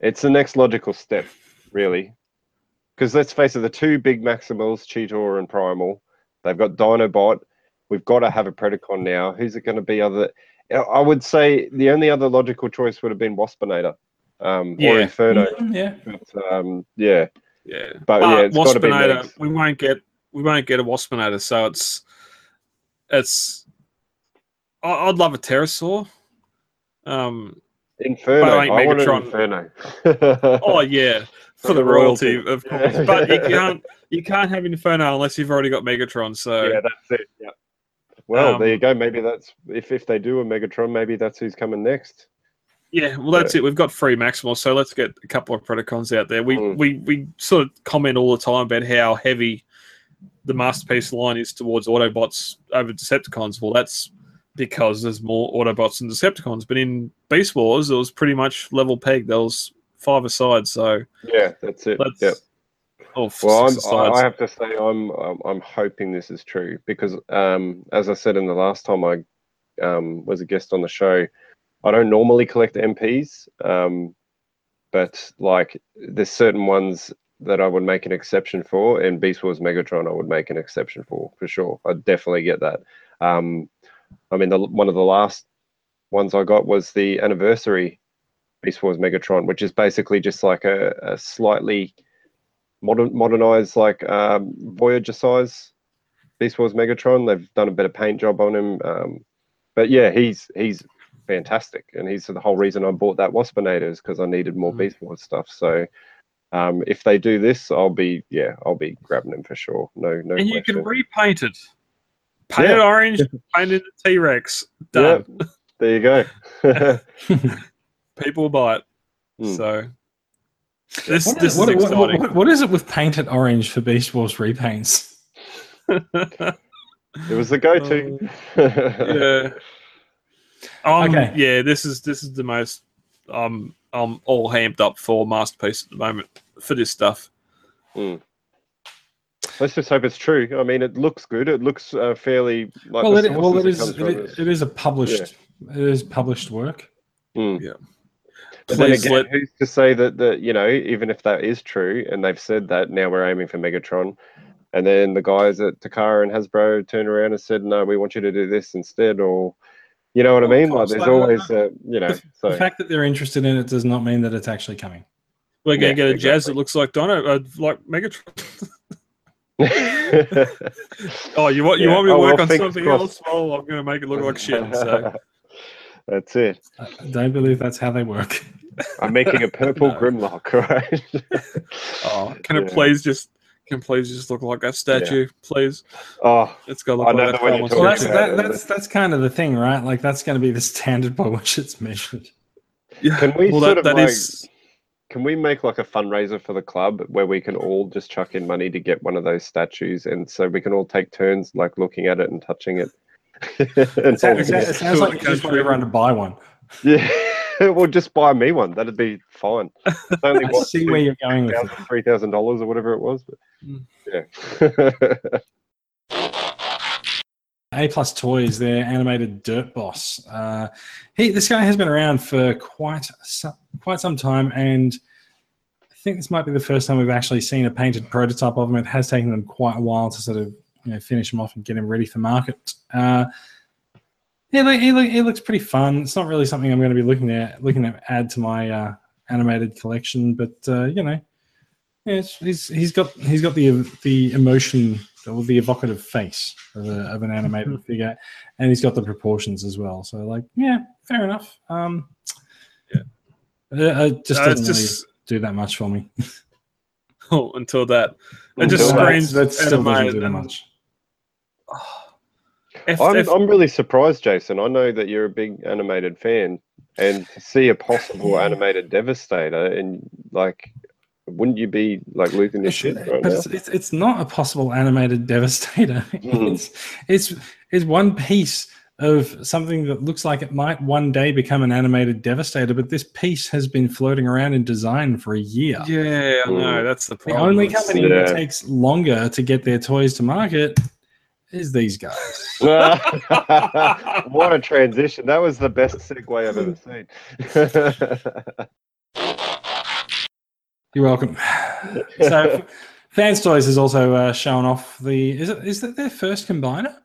It's the next logical step, really. Because let's face it, the two big Maximals, Cheetor and Primal, they've got Dinobot. We've got to have a Predacon now. Who's it going to be? Other, I would say the only other logical choice would have been Waspinator, um, or Yeah. Inferno. Mm, yeah, But, um, yeah, yeah, but yeah, it's got to be Waspinator. We won't get we won't get a Waspinator, so it's it's. I- I'd love a Terrorsaur. Um. Inferno. But I I, want Megatron. Inferno. [LAUGHS] Oh yeah, [LAUGHS] for, For the royalty, royalty. of course. But you [LAUGHS] can't you can't have Inferno unless you've already got Megatron. So yeah, that's it. Yeah. Well, there you Um, go. Maybe that's if if they do a Megatron, maybe that's who's coming next. Yeah, well, that's it. We've got free Maximals, so let's get a couple of Predacons out there. We Mm. we we sort of comment all the time about how heavy the masterpiece line is towards Autobots over Decepticons. Well, that's because there's more Autobots than Decepticons. But in Beast Wars, it was pretty much level peg. There was five aside, so Yeah, that's it. let's. Yep. Oh, Well, I have to say I'm I'm, hoping this is true because, um, as I said in the last time I um, was a guest on the show, I don't normally collect MPs, um, but like there's certain ones that I would make an exception for, and Beast Wars Megatron I would make an exception for for sure. I'd definitely get that. Um, I mean, the, one of the last ones I got was the anniversary Beast Wars Megatron, which is basically just like a, a slightly modern modernized like um, Voyager size Beast Wars Megatron. They've done a better paint job on him. Um, but yeah, he's he's fantastic, and he's the whole reason I bought that Waspinator is because I needed more Mm. Beast Wars stuff. So. Um, if they do this, I'll be yeah, I'll be grabbing him for sure. No, no. and you can repaint it. Paint it Yeah. orange, paint it T Rex. Done. [LAUGHS] There you go. [LAUGHS] People buy it. Mm. So this What, this what- is what- exciting. what- what is it with painted orange for Beast Wars repaints? [LAUGHS] it was the go-to. yeah. Um, Okay. Yeah, this is this is the most um I'm all hamped up for masterpiece at the moment for this stuff. Let's just hope it's true. I mean, it looks good. It looks uh, fairly like well, the it, well, it sources is. comes It, from is- is- it is a published. It is published work. Mm. Yeah. But then again, let- who's to say that that you know, even if that is true, and they've said that now we're aiming for Megatron, and then the guys at Takara and Hasbro turn around and said, no, we want you to do this instead, or you know what I Well, of mean? Like, there's like, always, uh, you know, The so fact that they're interested in it does not mean that it's actually coming. We're gonna Yeah, get a jazz that looks like Dino, uh, like Megatron. [LAUGHS] [LAUGHS] oh, you want you Yeah. want me to Oh, well, work on something crossed. else? Well, I'm gonna make it look like shit. So [LAUGHS] That's it. I don't believe that's how they work. [LAUGHS] I'm making a purple No. Grimlock, right? oh, can it please just can please just look like that statue, please? oh, It's gotta look I like the that one Chrome you're on Well, that's talking statue. about. that, that's that's kind of the thing, right? Like that's going to be the standard by which it's measured. Yeah. Can we well, sort that, of that like- is- Can we make like a fundraiser for the club where we can all just chuck in money to get one of those statues, and so we can all take turns like looking at it and touching it? [LAUGHS] And It sounds, it sounds like you just want everyone to buy one. yeah, [LAUGHS] well, just buy me one. That'd be fine. It's [LAUGHS] only I what see where you're going with it. three thousand dollars or whatever it was. But Mm. yeah, A Plus Toys, their animated Dirt Boss. Uh, he, this guy has been around for quite some, quite some time, and I think this might be the first time we've actually seen a painted prototype of him. It has taken them quite a while to sort of you know finish him off and get him ready for market. Uh, yeah, he, look, he looks pretty fun. It's not really something I'm going to be looking at looking to add to my uh, animated collection, but uh, you know, yeah, he's he's got he's got the the emotion or the evocative face of, a, of an animated figure, and he's got the proportions as well. So, like, yeah, fair enough. Um, Yeah. it just uh, doesn't it's really do that much for me. [LAUGHS] oh, until that. It just Until that, screens that still doesn't do that and- much. [SIGHS] If, I'm if- I'm really surprised, Jason. I know that you're a big animated fan, and to see a possible animated Devastator, and like, wouldn't you be like losing your It's, shit but right now? it's, it's, it's not a possible animated devastator. Mhm. [LAUGHS] It's, it's it's one piece of something that looks like it might one day become an animated devastator, but this piece has been floating around in design for a year. yeah, I know Mm. that's the The only It's- company that takes longer to get their toys to market is these guys. [LAUGHS] [LAUGHS] what a transition! That was the best segue I've ever seen. You're welcome. So, [LAUGHS] Fans Toys has also uh, shown off the. Is it is that their first combiner?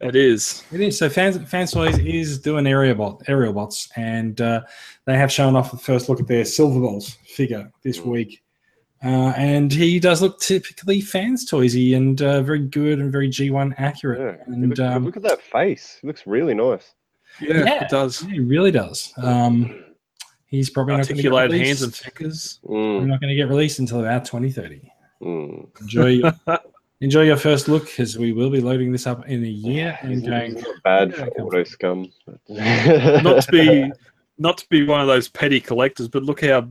It is. It is. So Fans, Fans Toys is doing Aerialbot, aerial bots, and uh, they have shown off the first look at their Silverbolt figure this week. Uh, and he does look typically Fans Toysy and uh, very good and very G1 accurate. Yeah, And look, um, look at that face. It looks really nice. Yeah, Yeah. it does. It really does. Um, [CLEARS THROAT] he's probably not going to get Articulated released. hands and fingers. Probably Mm, not going to get released until about 2030. mm. Enjoy your, [LAUGHS] enjoy your first look because we will be loading this up in a year and going. not bad for auto scum. [LAUGHS] Not to be [LAUGHS] not to be one of those petty collectors, but look how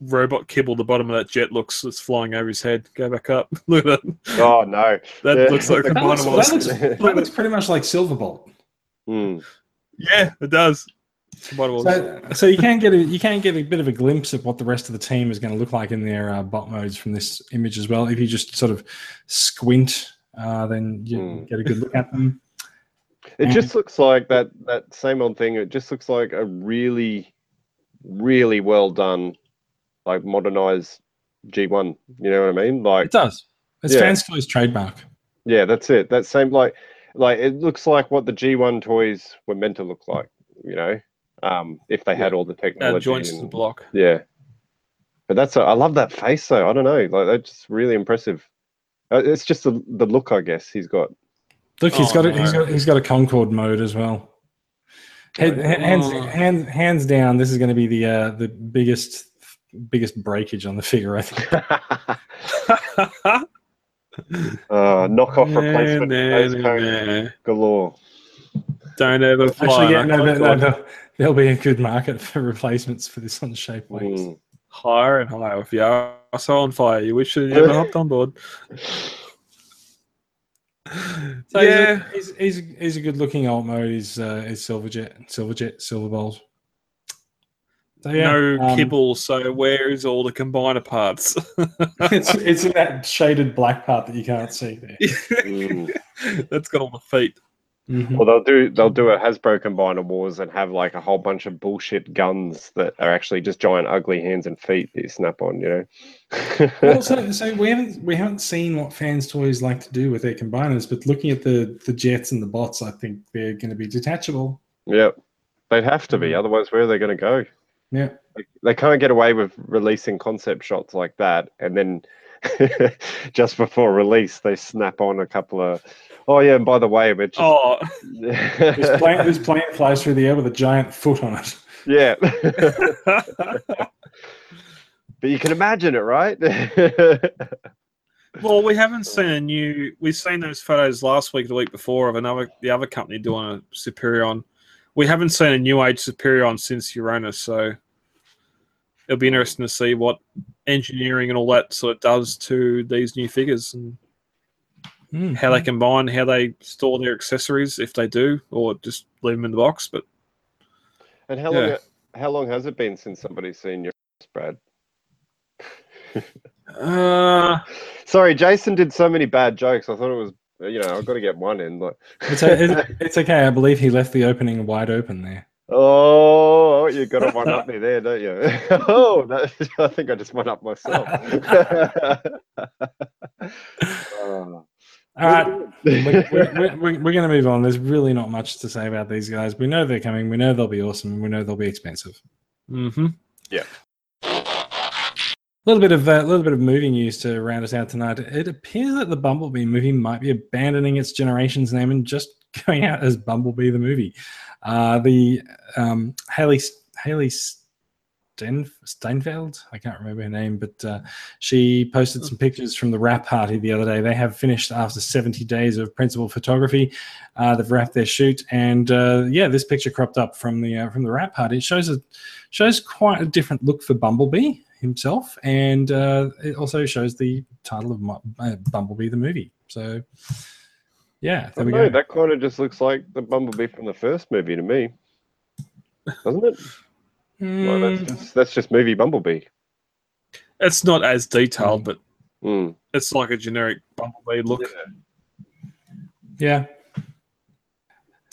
robot kibble the bottom of that jet looks that's flying over his head. Go back up. Look at that. oh no, That Yeah. looks like That That looks, combiner that, looks, that looks pretty much like Silverbolt. Mm. Yeah, it does. Combiner was. So, so you can get a you can get a bit of a glimpse of what the rest of the team is going to look like in their uh, bot modes from this image as well. If you just sort of squint, uh, then you Hmm. get a good look at them. It And- just looks like that that same old thing. It just looks like a really, really well done, like modernized G1. You know what I mean? Like, It does. It's Yeah. Fans Toys trademark. yeah, that's it. That same like, like it looks like what the G1 toys were meant to look like. You know, um, if they had all the Add technology. joints to the block. Yeah, but that's a, I love that face though. I don't know, like that's just really impressive. Uh, It's just the the look, I guess he's got. Look, he's Oh, got a, he's no. got he's got a Concorde mode as well. Head- hands, Oh. hands, hands down. This is going to be the uh, the biggest biggest breakage on the figure. I think. [LAUGHS] uh, knockoff Nah, replacement nah, nose nah, nah. galore. Don't ever fly. Actually, yeah, no, no, no, no, there'll be a good market for replacements for this on shape wings. Mm. Higher and higher. If you are so on fire, you wish you never hopped on board. So yeah, he's, a, he's, he's, he's a good looking alt mode. He's uh, he's Silverjet, Silverjet, Silverbolt. So, yeah, no um, kibble. So where is all the combiner parts? [LAUGHS] it's it's in that shaded black part that you can't see there. [LAUGHS] Mm. That's got all the feet. Mhm. Well, they'll do they'll do a Hasbro Combiner Wars and have like a whole bunch of bullshit guns that are actually just giant ugly hands and feet that you snap on. You know. well, so, [LAUGHS] so we haven't we haven't seen what fans toys like to do with their combiners, but looking at the the jets and the bots, I think they're going to be detachable. Yep. They'd have to be, otherwise, where are they going to go? Yeah. They, they can't get away with releasing concept shots like that, and then [LAUGHS] just before release, they snap on a couple of. Oh yeah, and by the way, but just, Oh, This [LAUGHS] plant, this plane flies through the air with a giant foot on it. yeah. [LAUGHS] but you can imagine it, right? [LAUGHS] well, we haven't seen a new. We've seen those photos last week, the week before, of another the other company doing a Superion. We haven't seen a new age Superion since Uranus, so it'll be interesting to see what engineering and all that sort of does to these new figures and Hmm. how they combine, how they store their accessories if they do, or just leave them in the box. But and how long? How long has it been since somebody's seen your Brad? [LAUGHS] uh, Sorry, Jason did so many bad jokes. I thought it was, you know, I've got to get one in. Like, It's, a, it's, [LAUGHS] it's okay. I believe he left the opening wide open there. oh, you got to [LAUGHS] one up me there, don't you? oh, that, I think I just went up myself. Oh. All right, [LAUGHS] [LAUGHS] we're, we're, we're, we're going to move on. There's really not much to say about these guys. We know they're coming. We know they'll be awesome. We know they'll be expensive. Mm-hmm. Yeah. A little bit of a little bit of movie news to round us out tonight. It appears that the Bumblebee movie might be abandoning its generation's name and just [LAUGHS] going out as Bumblebee the movie. Uh, the um, Hailee Hailee Sten, Steinfeld, I can't remember her name, but uh, she posted some pictures from the wrap party the other day. They have finished after 70 days of principal photography. Uh, they've wrapped their shoot, and uh, yeah, this picture cropped up from the uh, from the wrap party. It shows a shows quite a different look for Bumblebee himself, and uh, it also shows the title of uh, Bumblebee the movie. So, yeah, there we No, go. that kind of just looks like the Bumblebee from the first movie to me, doesn't it? Well, that's, Mm, just, that's just movie Bumblebee. it's not as detailed, but Mm. it's like a generic Bumblebee look. yeah.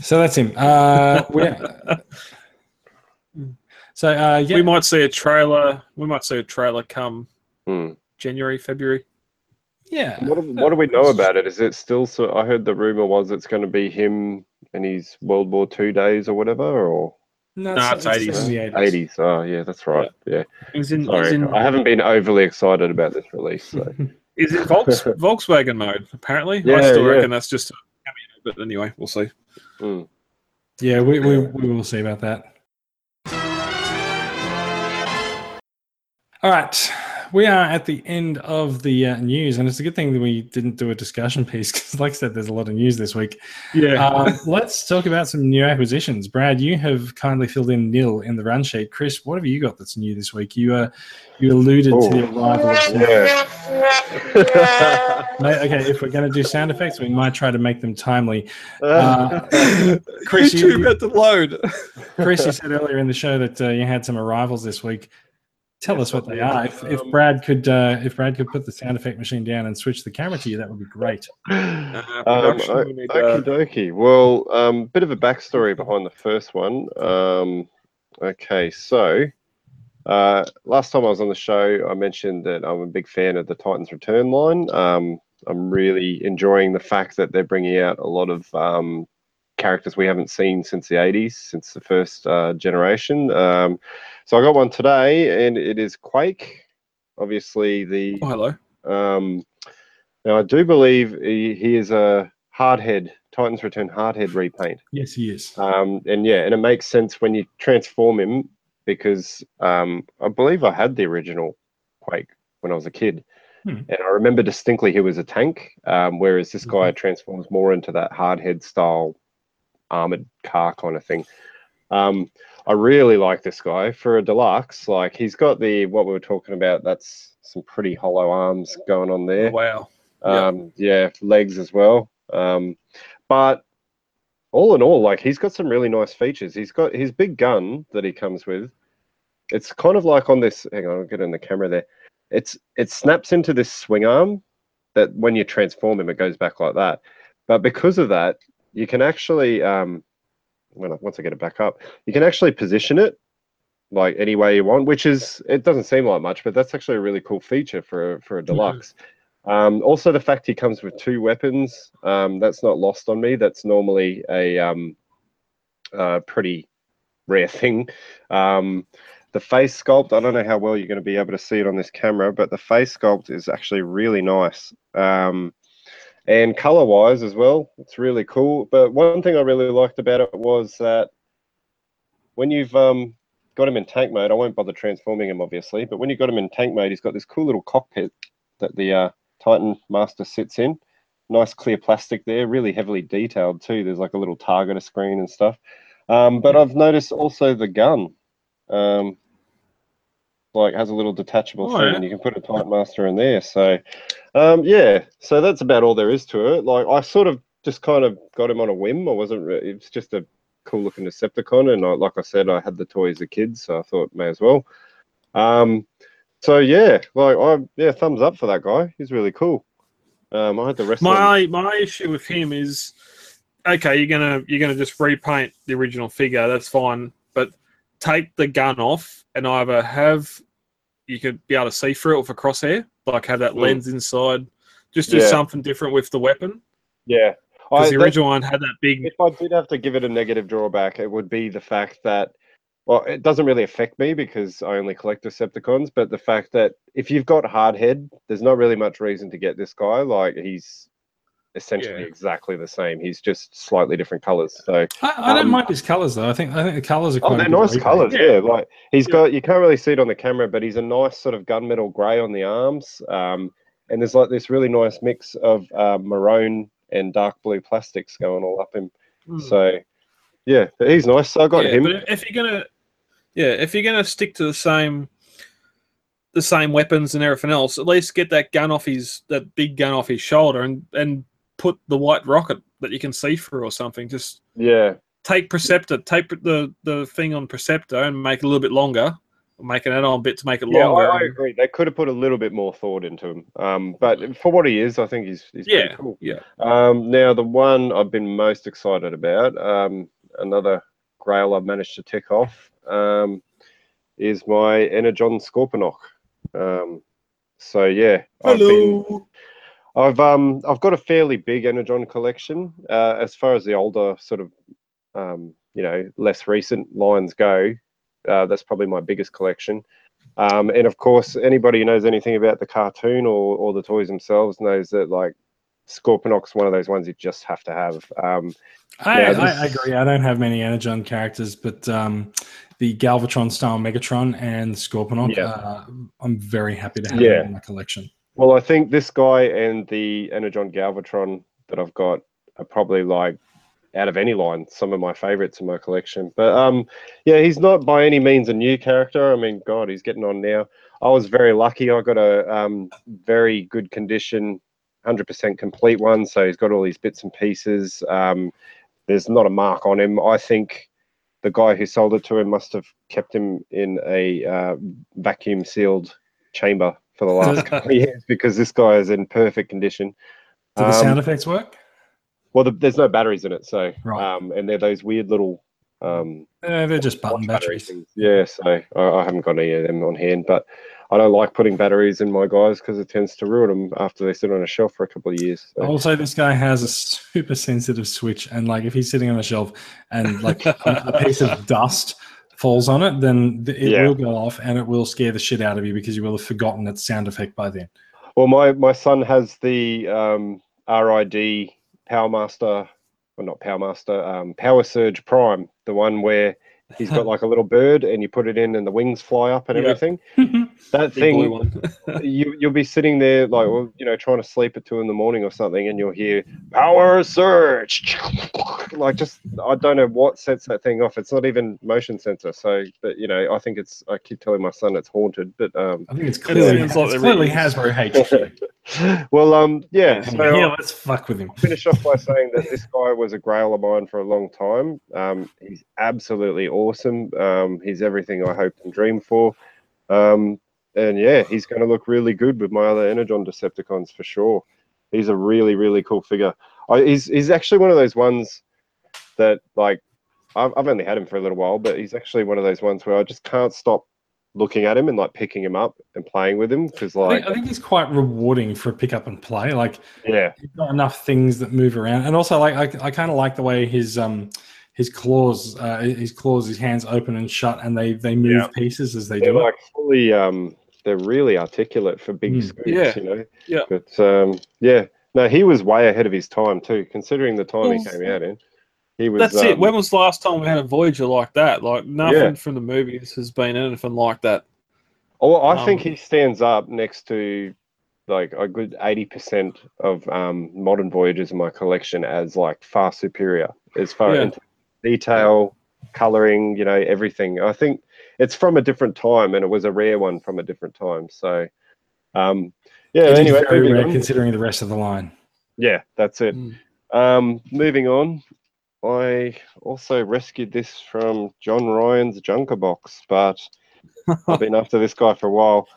So that's him. Uh, [LAUGHS] so uh, yeah, We might see a trailer. We might see a trailer come Mm. January, February. yeah. What, do- what do we know about it? Is it still so? I heard the rumor was it's going to be him and his World War Two days or whatever, or No, No, it's 80s. 80s. 80s. Oh, yeah, that's right. Yeah. He's in. He's Sorry, in, I haven't been overly excited about this release. So. [LAUGHS] he's in Volks, Volkswagen mode. Apparently, I Yeah, still yeah. reckon that's just. A cameo, but anyway, we'll see. Mm. Yeah, we, we, we will see about that. All right. We are at the end of the uh, news, and it's a good thing that we didn't do a discussion piece [LAUGHS] because, like I said, there's a lot of news this week. Yeah. Um, let's talk about some new acquisitions. Brad, you have kindly filled in nil in the run sheet. Chris, what have you got that's new this week? You uh, you alluded to the Oh. arrival Yeah. [LAUGHS] Okay, if we're going to do sound effects, we might try to make them timely. Uh, [LAUGHS] Chris, You you, about to load. Chris, you said earlier in the show that uh, you had some arrivals this week. Tell us what they are. If, if Brad could, uh, if Brad could put the sound effect machine down and switch the camera to you, that would be great. Uh, Um, production, o- need, uh, dokie. Well, um, bit of a backstory behind the first one. Um, okay, so uh, last time I was on the show, I mentioned that I'm a big fan of the Titans Return line. Um, I'm really enjoying the fact that they're bringing out a lot of um, characters we haven't seen since the 80s, since the first uh, generation. Um, so I got one today, and it is Quake. Obviously, the oh, hello. um, now, I do believe he, he is a Hardhead Titans Return Hardhead repaint. Yes, he is. Um, and yeah, and it makes sense when you transform him because um, I believe I had the original Quake when I was a kid, Hmm. and I remember distinctly he was a tank, um, whereas this guy transforms more into that hardhead style armored car kind of thing. Um, I really like this guy for a deluxe. Like he's got the what we were talking about. That's some pretty hollow arms going on there. Wow. Yep. Um, yeah, legs as well. Um, but all in all, like he's got some really nice features. He's got his big gun that he comes with. It's kind of like on this. Hang on, I'll get in the camera there. It's it snaps into this swing arm that when you transform him, it goes back like that. But because of that, you can actually um, when I, once I get it back up, you can actually position it like any way you want, which is it doesn't seem like much, but that's actually a really cool feature for for a deluxe. Um, also, the fact he comes with two weapons, um, that's not lost on me. That's normally a um, uh, pretty rare thing. Um, the face sculpt, I don't know how well you're going to be able to see it on this camera, but the face sculpt is actually really nice. Um, and color wise as well, it's really cool. But one thing I really liked about it was that when you've um, got him in tank mode, I won't bother transforming him obviously, but when you've got him in tank mode, he's got this cool little cockpit that the uh, Titan Master sits in. Nice clear plastic there, really heavily detailed too. There's like a little targeter screen and stuff. Um, but I've noticed also the gun, um, like has a little detachable Oh, thing, yeah. and you can put a Titan Master in there. So, um, yeah, so that's about all there is to it. Like I sort of just kind of got him on a whim. I wasn't. Re- it's just a cool looking Decepticon, and I, like I said, I had the toy as a kid, so I thought may as well. Um, so yeah, like I yeah, thumbs up for that guy. He's really cool. Um, I had the rest. of. My my issue with him is okay, you're gonna you're gonna just repaint the original figure, that's fine. But take the gun off and either have you could be able to see through it with a crosshair, like have that Mm. lens inside. Just do Yeah. something different with the weapon. Yeah, Because the that- original one had that big if I did have to give it a negative drawback, it would be the fact that, well, it doesn't really affect me because I only collect Decepticons, but the fact that if you've got Hardhead, there's not really much reason to get this guy. Like, he's essentially Yeah. exactly the same. He's just slightly different colors. So, I, I don't Um, mind his colors though. I think I think the colors are quite. oh, they're nice repaint. colors. Yeah. Yeah. like he's Yeah. got, you can't really see it on the camera, but he's a nice sort of gunmetal gray on the arms. Um, and there's like this really nice mix of uh, maroon and dark blue plastics going all up him. So, yeah, but he's nice. So I got yeah, him. But if- if you're gonna, yeah, if you're gonna stick to the same, the same weapons and everything else, at least get that gun off his that big gun off his shoulder and and put the white rocket that you can see through or something. Just Yeah. take Perceptor, take the the thing on Perceptor and make it a little bit longer, make an add-on bit to make it Yeah, longer. I, I agree. They could have put a little bit more thought into him. Um, but for what he is, I think he's, he's pretty yeah, cool. yeah. Um, now, the one I've been most excited about, um, another grail I've managed to tick off, um, is my Energon Scorponok. Um, so yeah, I've been, Hello. I've um I've got a fairly big Energon collection. Uh, as far as the older sort of um, you know less recent lines go, uh, that's probably my biggest collection. Um, and of course, anybody who knows anything about the cartoon or, or the toys themselves knows that like Scorponok's one of those ones you just have to have. Um, I, Yeah, I, this- I agree. I don't have many Energon characters, but um, the Galvatron style Megatron and Scorponok, Yeah. uh, I'm very happy to have Yeah. in my collection. Well, I think this guy and the Energon Galvatron that I've got are probably like out of any line some of my favorites in my collection. But um, yeah, he's not by any means a new character. I mean, God, he's getting on now. I was very lucky. I got a um, very good condition, 100% complete one. So he's got all these bits and pieces. Um, there's not a mark on him. I think the guy who sold it to him must have kept him in a uh, vacuum sealed chamber for the last [LAUGHS] couple of years because this guy is in perfect condition. Do the Um, sound effects work? well, the, there's no batteries in it, so Right. um, and they're those weird little um, Uh, they're just button batteries. things. Yeah, so I, I haven't got any of them on hand, but I don't like putting batteries in my guys because it tends to ruin them after they sit on a shelf for a couple of years. So. Also, this guy has a super sensitive switch, and like if he's sitting on a shelf and like a, [LAUGHS] a piece of dust falls on it, then th- it Yeah. will go off and it will scare the shit out of you because you will have forgotten its sound effect by then. Well, my my son has the um, RID Power Master, well not Power Master, um, Power Surge Prime, the one where he's got [LAUGHS] like a little bird and you put it in and the wings fly up and Yeah. everything. [LAUGHS] That thing, [LAUGHS] you you'll be sitting there like well, you know trying to sleep at two in the morning or something, and you'll hear Power Surge, [LAUGHS] like just I don't know what sets that thing off. It's not even motion sensor, so but you know I think it's I keep telling my son it's haunted, but um. I think it's clearly, sounds like it's they're clearly Hasbro HQ. [LAUGHS] well, um, yeah. So yeah, I'll let's fuck with him. finish off by saying that this guy was a grail of mine for a long time. Um, he's absolutely awesome. Um, he's everything I hoped and dreamed for. Um, and yeah, he's going to look really good with my other Energon Decepticons for sure. He's a really, really cool figure. I, he's he's actually one of those ones that like I've, I've only had him for a little while, but he's actually one of those ones where I just can't stop looking at him and like picking him up and playing with him because I like think, I think he's quite rewarding for pick up and play. Like yeah he's got enough things that move around, and also like I, I kind of like the way his um his claws, uh, his claws, his hands open and shut, and they they move Yeah. pieces as they they're do it. fully um they're really articulate for big Mm. scoops, Yeah. you know. Yeah. But um yeah, no, he was way ahead of his time too, considering the time he came out in. He was That's it. um, When was the last time we had a Voyager like that? Like nothing Yeah. from the movies has been anything like that. Oh, I think Um, he stands up next to like a good eighty percent of um, modern Voyagers in my collection as like far superior as far Yeah. into detail, coloring, you know, everything. I think it's from a different time, and it was a rare one from a different time. So, um, yeah. It is anyway, very rare on. considering the rest of the line. yeah, that's it. Mm. Um, moving on, I also rescued this from John Ryan's Junker box, but [LAUGHS] I've been after this guy for a while.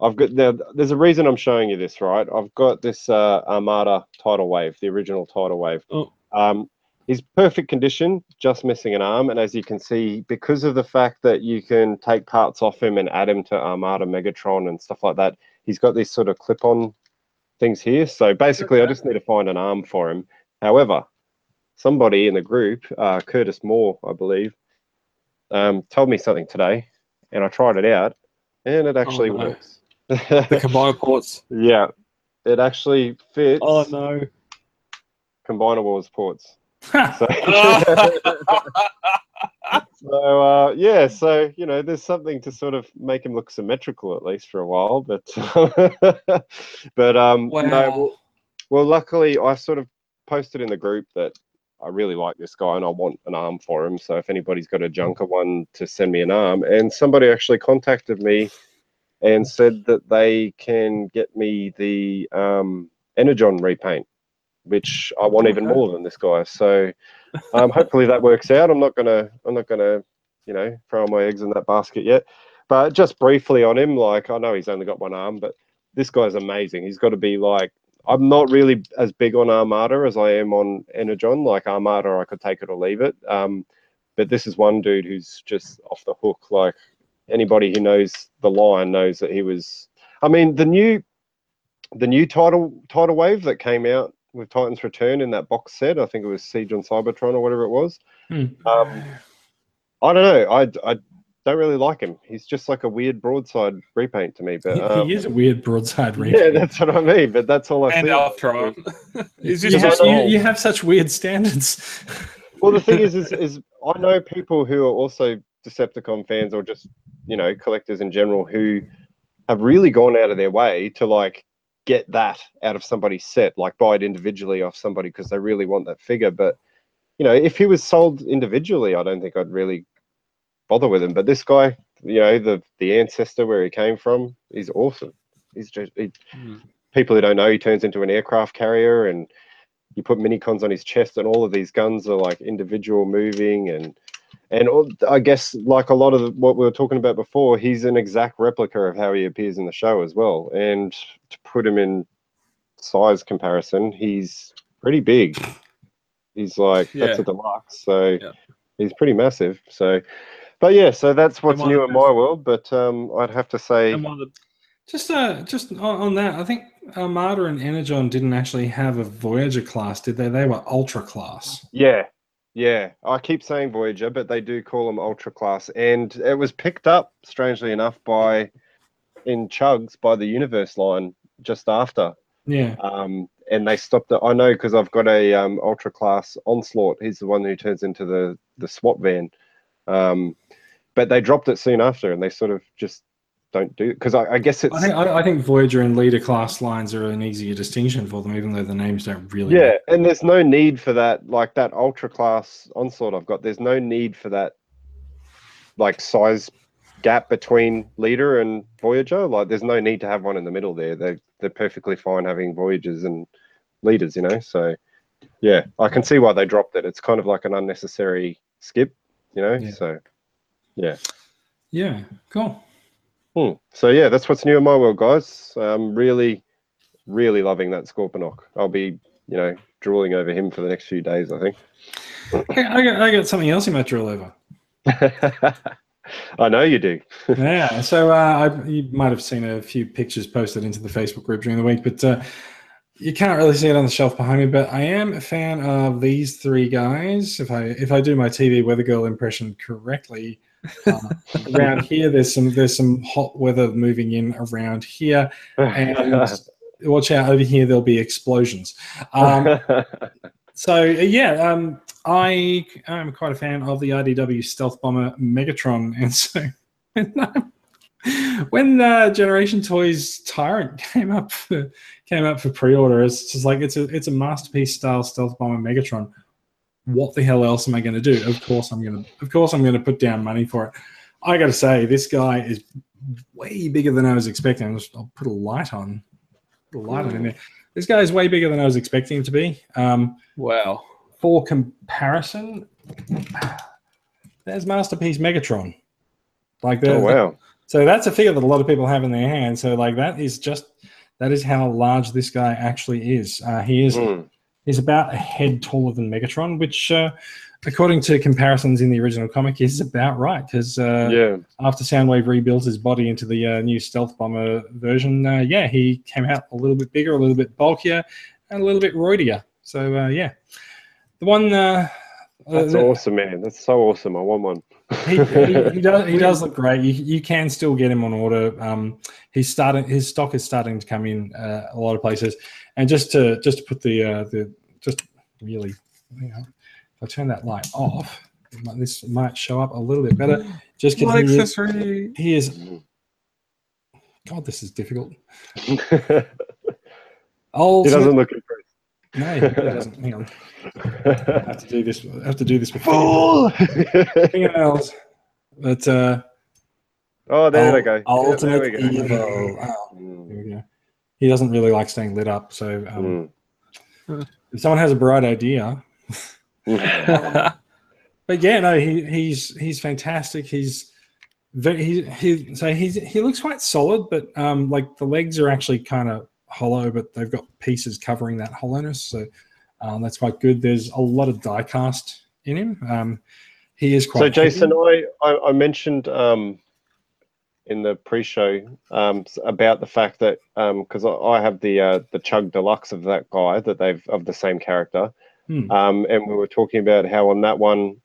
I've got now. There's a reason I'm showing you this, right? I've got this uh, Armada tidal wave, the original tidal wave. Oh. Um, he's perfect condition, just missing an arm, and as you can see, because of the fact that you can take parts off him and add him to Armada Megatron and stuff like that, he's got these sort of clip-on things here. So basically, I just need to find an arm for him. However, somebody in the group, uh, Curtis Moore, I believe, um, told me something today, and I tried it out, and it actually no. works. The combiner [LAUGHS] ports. yeah, it actually fits Oh no. Combiner Wars ports. Ha! So, [LAUGHS] [LAUGHS] so uh, yeah, so you know, there's something to sort of make him look symmetrical at least for a while, but [LAUGHS] but um, wow. no, well, well, luckily I sort of posted in the group that I really like this guy and I want an arm for him. So if anybody's got a junker one to send me an arm, and somebody actually contacted me and said that they can get me the um, Energon repaint, which I want even more than this guy. So um, hopefully that works out. I'm not gonna I'm not gonna you know throw my eggs in that basket yet. But just briefly on him, like I know he's only got one arm, but this guy's amazing. He's got to be like I'm not really as big on Armada as I am on Energon. Like Armada, I could take it or leave it. Um, but this is one dude who's just off the hook. Like anybody who knows the line knows that he was. I mean, the new, the new title Tidal Wave that came out with Titans Return in that box set. I think it was Siege on Cybertron or whatever it was. Hmm. Um, I don't know. I I don't really like him. He's just like a weird broadside repaint to me. But He, um, he is a weird broadside ring. yeah, that's what I mean. But that's all I and see. Ultron. You have, you, you have such weird standards. [LAUGHS] Well, the thing is, is, [LAUGHS] is I know people who are also Decepticon fans or just you know collectors in general who have really gone out of their way to like get that out of somebody's set, like buy it individually off somebody because they really want that figure. But you know, if he was sold individually, I don't think I'd really bother with him. But this guy, you know, the the ancestor where he came from, he's awesome. He's just he, Hmm. people who don't know, he turns into an aircraft carrier and you put mini cons on his chest and all of these guns are like individual moving and and all, I guess like a lot of what we were talking about before, he's an exact replica of how he appears in the show as well. And to put him in size comparison, he's pretty big. He's like that's a deluxe, so Yeah. he's pretty massive. So, but yeah, so that's what's new in my world. But um, I'd have to say, And one of the Just uh, just on, on that, I think Armada and Energon didn't actually have a Voyager class, did they? They were Ultra class. Yeah, yeah. I keep saying Voyager, but they do call them Ultra Class, and it was picked up, strangely enough, by in Chugs by the Universe line just after. Yeah. Um, and they stopped it. I know because I've got a um, ultra class onslaught. He's the one who turns into the the SWAT van. Um, but they dropped it soon after, and they sort of just don't do because I, I guess it's I think I, I think Voyager and leader class lines are an easier distinction for them, even though the names don't really. yeah, and there's no need for that. Like that ultra class onslaught I've got, there's no need for that like size gap between leader and Voyager. Like there's no need to have one in the middle there. They they're perfectly fine having Voyagers and leaders, you know. So yeah, I can see why they dropped it. It's kind of like an unnecessary skip, you know. Yeah. So yeah. Yeah. Cool. Hmm. So yeah, that's what's new in my world, guys. I'm really, really loving that Scorponok. I'll be, you know, drooling over him for the next few days. I think. I got I got something else you might drill over. [LAUGHS] I know you do. [LAUGHS] yeah. So uh, I, you might have seen a few pictures posted into the Facebook group during the week, but uh, you can't really see it on the shelf behind me. But I am a fan of these three guys. If I if I do my TV weather girl impression correctly, uh, around here there's some there's some hot weather moving in around here, and [LAUGHS] watch out over here there'll be explosions. Um, [LAUGHS] so uh, yeah, um, I am quite a fan of the IDW stealth bomber Megatron, [LAUGHS] and so when uh, Generation Toys Tyrant came up for, came up for pre-order, it's just like it's a it's a masterpiece style stealth bomber Megatron. What the hell else am I going to do? Of course I'm going to of course I'm going to put down money for it. I got to say this guy is way bigger than I was expecting. I'll, I'll put a light on, put a light on in there. This guy is way bigger than I was expecting him to be. Um, Wow. for comparison, there's Masterpiece Megatron. Like the, oh wow. so that's a figure that a lot of people have in their hand. So like that is just that is how large this guy actually is. Uh, he is Hmm. He's about a head taller than Megatron, which uh, according to comparisons in the original comic is about right because uh, yeah. after Soundwave rebuilt his body into the uh, new Stealth Bomber version, uh, yeah, he came out a little bit bigger, a little bit bulkier, and a little bit roidier. So uh, yeah, the one. Uh, That's awesome, man. That's so awesome. I want one. he, he, he [LAUGHS] does he does look great. You, you can still get him on order. Um, he's starting his stock is starting to come in uh, a lot of places. And just to just to put the uh, the just really, you know, if I turn that light off, this might show up a little bit better. Just because he, is- accessory. he is. God, this is difficult. [LAUGHS] he Ultimate, doesn't look impressed. no, he doesn't. Hang on, I have to do this. I have to do this before fingernails. But uh, oh, there they ul- go. Yeah, Ultimate there we go. evil. Oh, Mm, There we go. He doesn't really like staying lit up. So um, mm. If someone has a bright idea, [LAUGHS] but yeah, no, he, he's he's fantastic. He's very he, he so he's he looks quite solid, but um, like the legs are actually kind of hollow, but they've got pieces covering that hollowness, so um, that's quite good. There's a lot of die cast in him. Um, he is quite. So. Jason, I, I, I mentioned um, in the pre-show um, about the fact that because I, I have the uh, the Chug Deluxe of that guy that they've of the same character, Hmm. um, and we were talking about how on that one,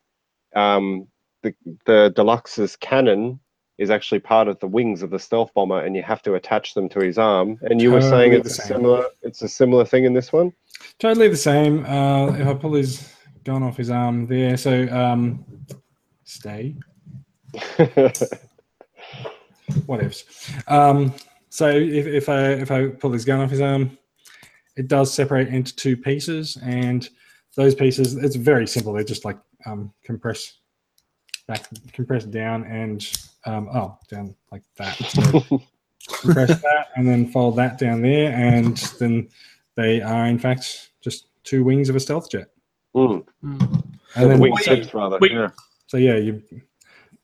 um, the the Deluxe's cannon is actually part of the wings of the stealth bomber, and you have to attach them to his arm. And you were saying it's a similar it's a similar thing in this one. Totally the same. Uh, if I pull his gun off his arm there, so um, [LAUGHS] stay. Whatevs. Um, so if, if I if I pull this gun off his arm, it does separate into two pieces, and those pieces it's very simple. They're just like um, compress back, compress down, and um, oh, down like that. So [LAUGHS] compress that, and then fold that down there, and then they are in fact just two wings of a stealth jet. Mm. And then Wing so, rather. wait. Yeah. so yeah, you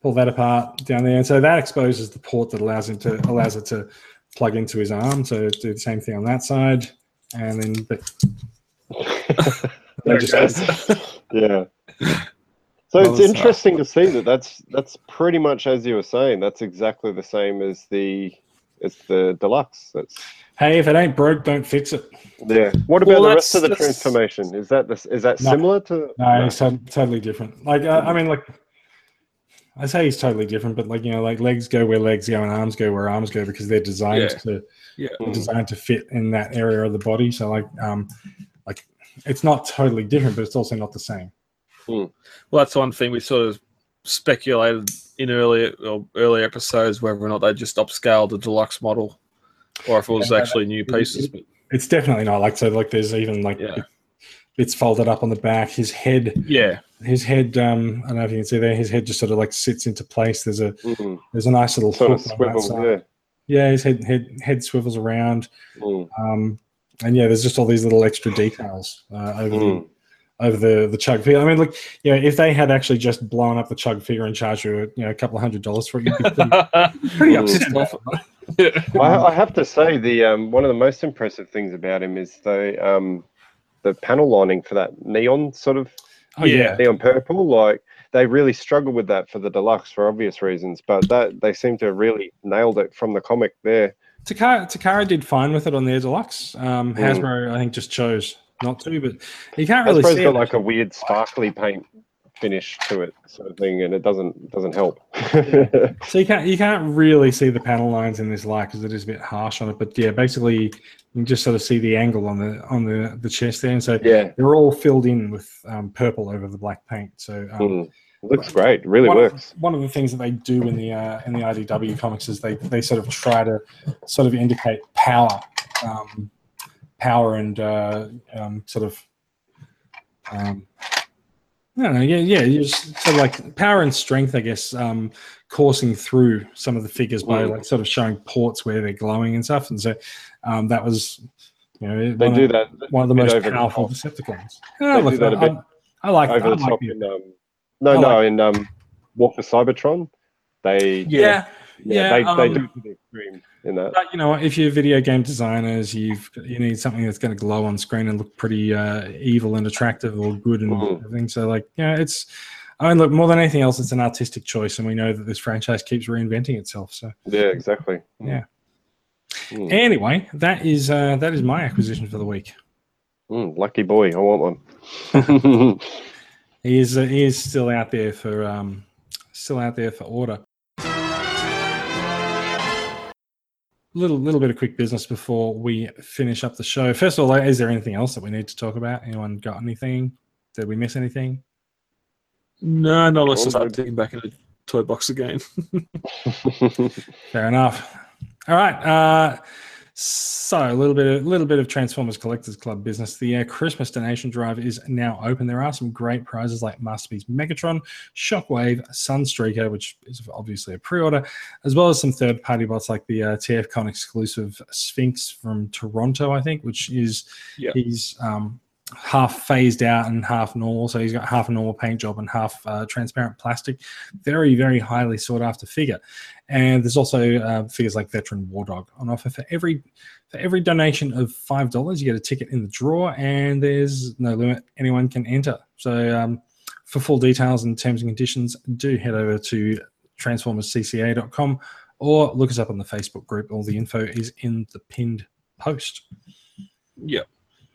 pull that apart down there, and so that exposes the port that allows him to allows it to plug into his arm. So do the same thing on that side, and then the, [LAUGHS] There they it just- goes. yeah. So Well, it's it's, uh, interesting to see that that's that's pretty much as you were saying. That's exactly the same as the as the deluxe. That's hey, if it ain't broke, don't fix it. yeah. What about Well, the rest of the that's- that's- transformation? Is that this? Is that No. similar to? No, it's to- totally different. Like uh, I mean, like I say he's totally different, but like you know, like legs go where legs go and arms go where arms go because they're designed Yeah. to Yeah. they're designed to fit in that area of the body. So like um like it's not totally different, but it's also not the same. Well, that's one thing we sort of speculated in earlier or early episodes whether or not they just upscaled the deluxe model, or if it was Yeah, actually new pieces. But It's definitely not like so. Like there's even like Yeah. Bits folded up on the back. His head, yeah, his head. Um, I don't know if you can see there. His head just sort of like sits into place. There's a Mm, there's a nice little sort of hook on that swivel, side. yeah. Yeah, his head head head swivels around. Mm, Um, and yeah, there's just all these little extra details uh, over the mm. over the the chug figure. I mean, look, you know, if they had actually just blown up the chug figure and charged you, you know, a couple of hundred dollars for it, you'd be pretty, [LAUGHS] pretty Mm. upset. about it, right? [LAUGHS] I, I have to say the um, one of the most impressive things about him is the um, the panel lining for that neon sort of Oh yeah, neon purple. Like they really struggle with that for the deluxe for obvious reasons, but that they seem to have really nailed it from the comic there. Takara, Takara did fine with it on their deluxe. Um, Mm. Hasbro, I think, just chose not to, but you can't really Hasbro's see got it. like a weird sparkly paint finish to it, sort of thing, and it doesn't doesn't help. [LAUGHS] So you can't you can't really see the panel lines in this light because it is a bit harsh on it. But yeah, basically you can just sort of see the angle on the on the the chest there, and so yeah, they're all filled in with um, purple over the black paint. So um, mm. looks great. Really one works. Of, one of the things that they do in the uh, in the IDW comics is they they sort of try to sort of indicate power, um, power and uh, um, sort of. Um, I don't know. Yeah, yeah. You just sort of like power and strength, I guess, um, coursing through some of the figures by Mm. like sort of showing ports where they're glowing and stuff. And so um, that was, you know, They do of, that one of the most over the powerful top. Decepticons. They Yeah, look, that a I- bit I, like over I the like top the- in um, no, I no, in um, War for Cybertron. They yeah, yeah, yeah, they, um, they do it to the extreme in that. But you know, if you're video game designers, you've you need something that's going to glow on screen and look pretty uh, evil and attractive or good and Mhm. everything. So, like, yeah, it's. I mean, look, more than anything else, it's an artistic choice, and we know that this franchise keeps reinventing itself. So, Yeah, exactly. Yeah. Mm. anyway, that is uh, that is my acquisition for the week. Mm, lucky boy, I want one. [LAUGHS] [LAUGHS] He is uh, he is still out there for um, still out there for order. Little little bit of quick business before we finish up the show. First of all, is there anything else that we need to talk about? Anyone got anything? Did we miss anything? no, not unless I All start good. digging back in the toy box again. [LAUGHS] Fair enough. All right. Uh, so a little bit, a little bit of Transformers Collectors Club business. The uh, Christmas donation drive is now open. There are some great prizes like Masterpiece Megatron, Shockwave, Sunstreaker, which is obviously a pre-order, as well as some third-party bots like the uh, TFCon exclusive Sphinx from Toronto, I think, which is Yeah. he's um, half phased out and half normal. So he's got half a normal paint job and half uh, transparent plastic. Very, very highly sought after figure. And there's also uh, figures like Veteran War Dog on offer for every for every donation of five dollars. You get a ticket in the draw, and there's no limit. Anyone can enter. So um, for full details and terms and conditions, do head over to transformerscca.com or look us up on the Facebook group. All the info is in the pinned post. yeah.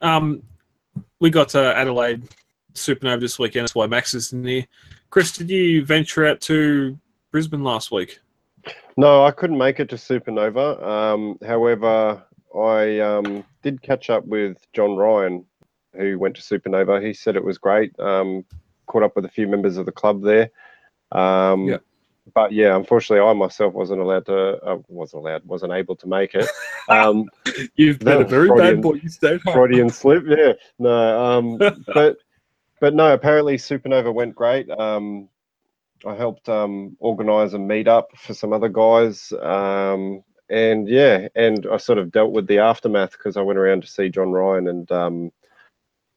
Um, we got uh, Adelaide Supernova this weekend. That's why Max is in here. Chris, did you venture out to Brisbane last week? no, I couldn't make it to Supernova. Um, however, I um, did catch up with John Ryan, who went to Supernova. He said it was great. Um, caught up with a few members of the club there. Um, Yeah. But yeah, unfortunately, I myself wasn't allowed to. Uh, wasn't allowed. Wasn't able to make it. [LAUGHS] Um, You've been a very bad boy. You stayed Freudian slip. Yeah, no, um, [LAUGHS] but but no. Apparently, Supernova went great. Um, I helped um, organise a meetup for some other guys, um, and yeah, and I sort of dealt with the aftermath because I went around to see John Ryan and um,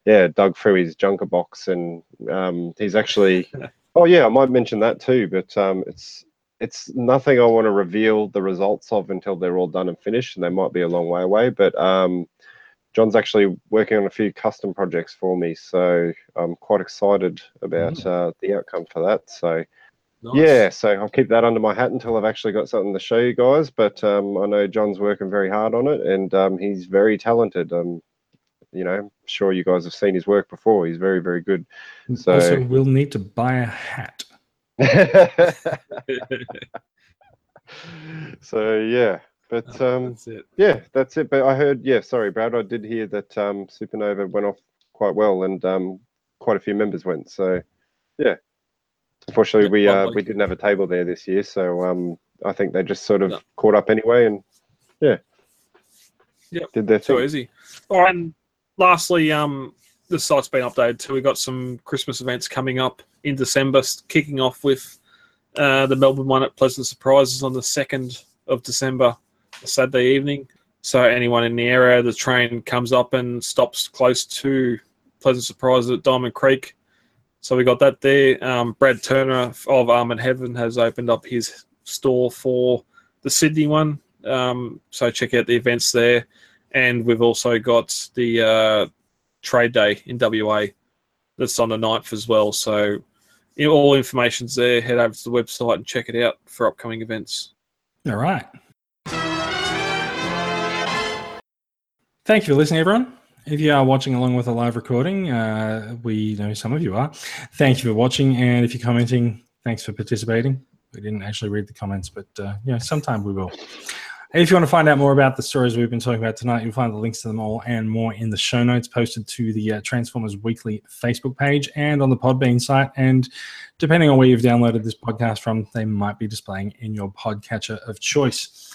yeah, dug through his junker box, and um, he's actually. [LAUGHS] Oh yeah, I might mention that too, but um, it's it's nothing I want to reveal the results of until they're all done and finished, and they might be a long way away. But um, John's actually working on a few custom projects for me, so I'm quite excited about uh, the outcome for that. So yeah, so I'll keep that under my hat until I've actually got something to show you guys. But um, I know John's working very hard on it, and um, he's very talented. Um, you know, I'm sure you guys have seen his work before. He's very, very good. So- also, we'll need to buy a hat. [LAUGHS] so yeah, but um, That's it. yeah, that's it. But I heard, yeah, sorry, Brad, I did hear that um, Supernova went off quite well, and um, quite a few members went. So yeah, unfortunately, we uh, we didn't have a table there this year, so um, I think they just sort of No. caught up anyway, and yeah, yeah, did their Too thing. easy. All right. And lastly, um, the site's been updated too. We've got some Christmas events coming up in December, kicking off with uh, the Melbourne one at Pleasant Surprises on the 2nd of December, Saturday evening. So anyone in the area, the train comes up and stops close to Pleasant Surprises at Diamond Creek. So we got that there. Um, Brad Turner of Arm and Heaven has opened up his store for the Sydney one. Um, so check out the events there and we've also got the uh, trade day in WA that's on the 9th as well. So you know, all information's there. Head over to the website and check it out for upcoming events. All right. Thank you for listening, everyone. If you are watching along with a live recording, uh, we know some of you are. Thank you for watching, and if you're commenting, thanks for participating. We didn't actually read the comments, but uh, you know, sometime we will. If you want to find out more about the stories we've been talking about tonight, you'll find the links to them all and more in the show notes posted to the uh, Transformers Weekly Facebook page and on the Podbean site. And depending on where you've downloaded this podcast from, they might be displaying in your podcatcher of choice.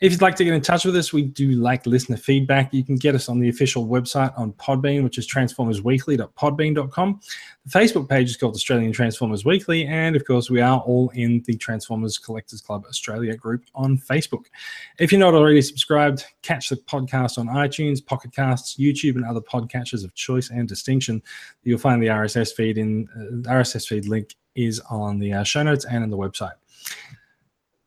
If you'd like to get in touch with us, we do like listener feedback. You can get us on the official website on Podbean, which is transformersweekly.podbean.com. The Facebook page is called Australian Transformers Weekly. And of course, we are all in the Transformers Collectors Club Australia group on Facebook. If you're not already subscribed, catch the podcast on iTunes, Pocket Casts, YouTube, and other podcatchers of choice and distinction. You'll find the RSS feed in uh, RSS feed link is on the uh, show notes and on the website.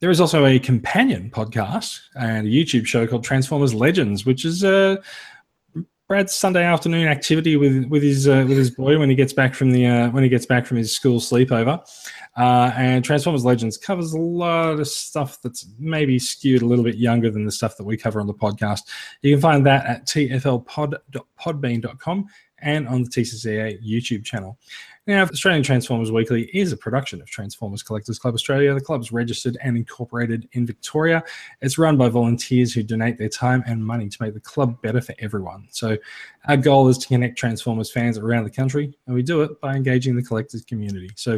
There is also a companion podcast and a YouTube show called Transformers Legends, which is uh, Brad's Sunday afternoon activity with with his uh, with his boy when he gets back from the uh, when he gets back from his school sleepover. Uh, and Transformers Legends covers a lot of stuff that's maybe skewed a little bit younger than the stuff that we cover on the podcast. You can find that at tflpod.podbean.com and on the TCCA YouTube channel. Now, Australian Transformers Weekly is a production of Transformers Collectors Club Australia. The club's registered and incorporated in Victoria. It's run by volunteers who donate their time and money to make the club better for everyone. So, our goal is to connect Transformers fans around the country, and we do it by engaging the collectors community. So,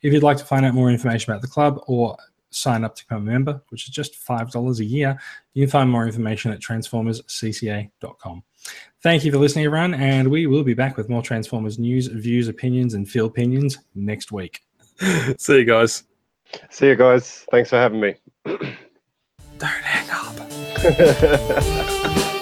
if you'd like to find out more information about the club or sign up to become a member, which is just $5 a year, you can find more information at transformerscca.com. Thank you for listening, everyone, and we will be back with more Transformers news, views, opinions, and field opinions next week. [LAUGHS] See you guys. See you guys. Thanks for having me. Don't hang up. Bye. [LAUGHS]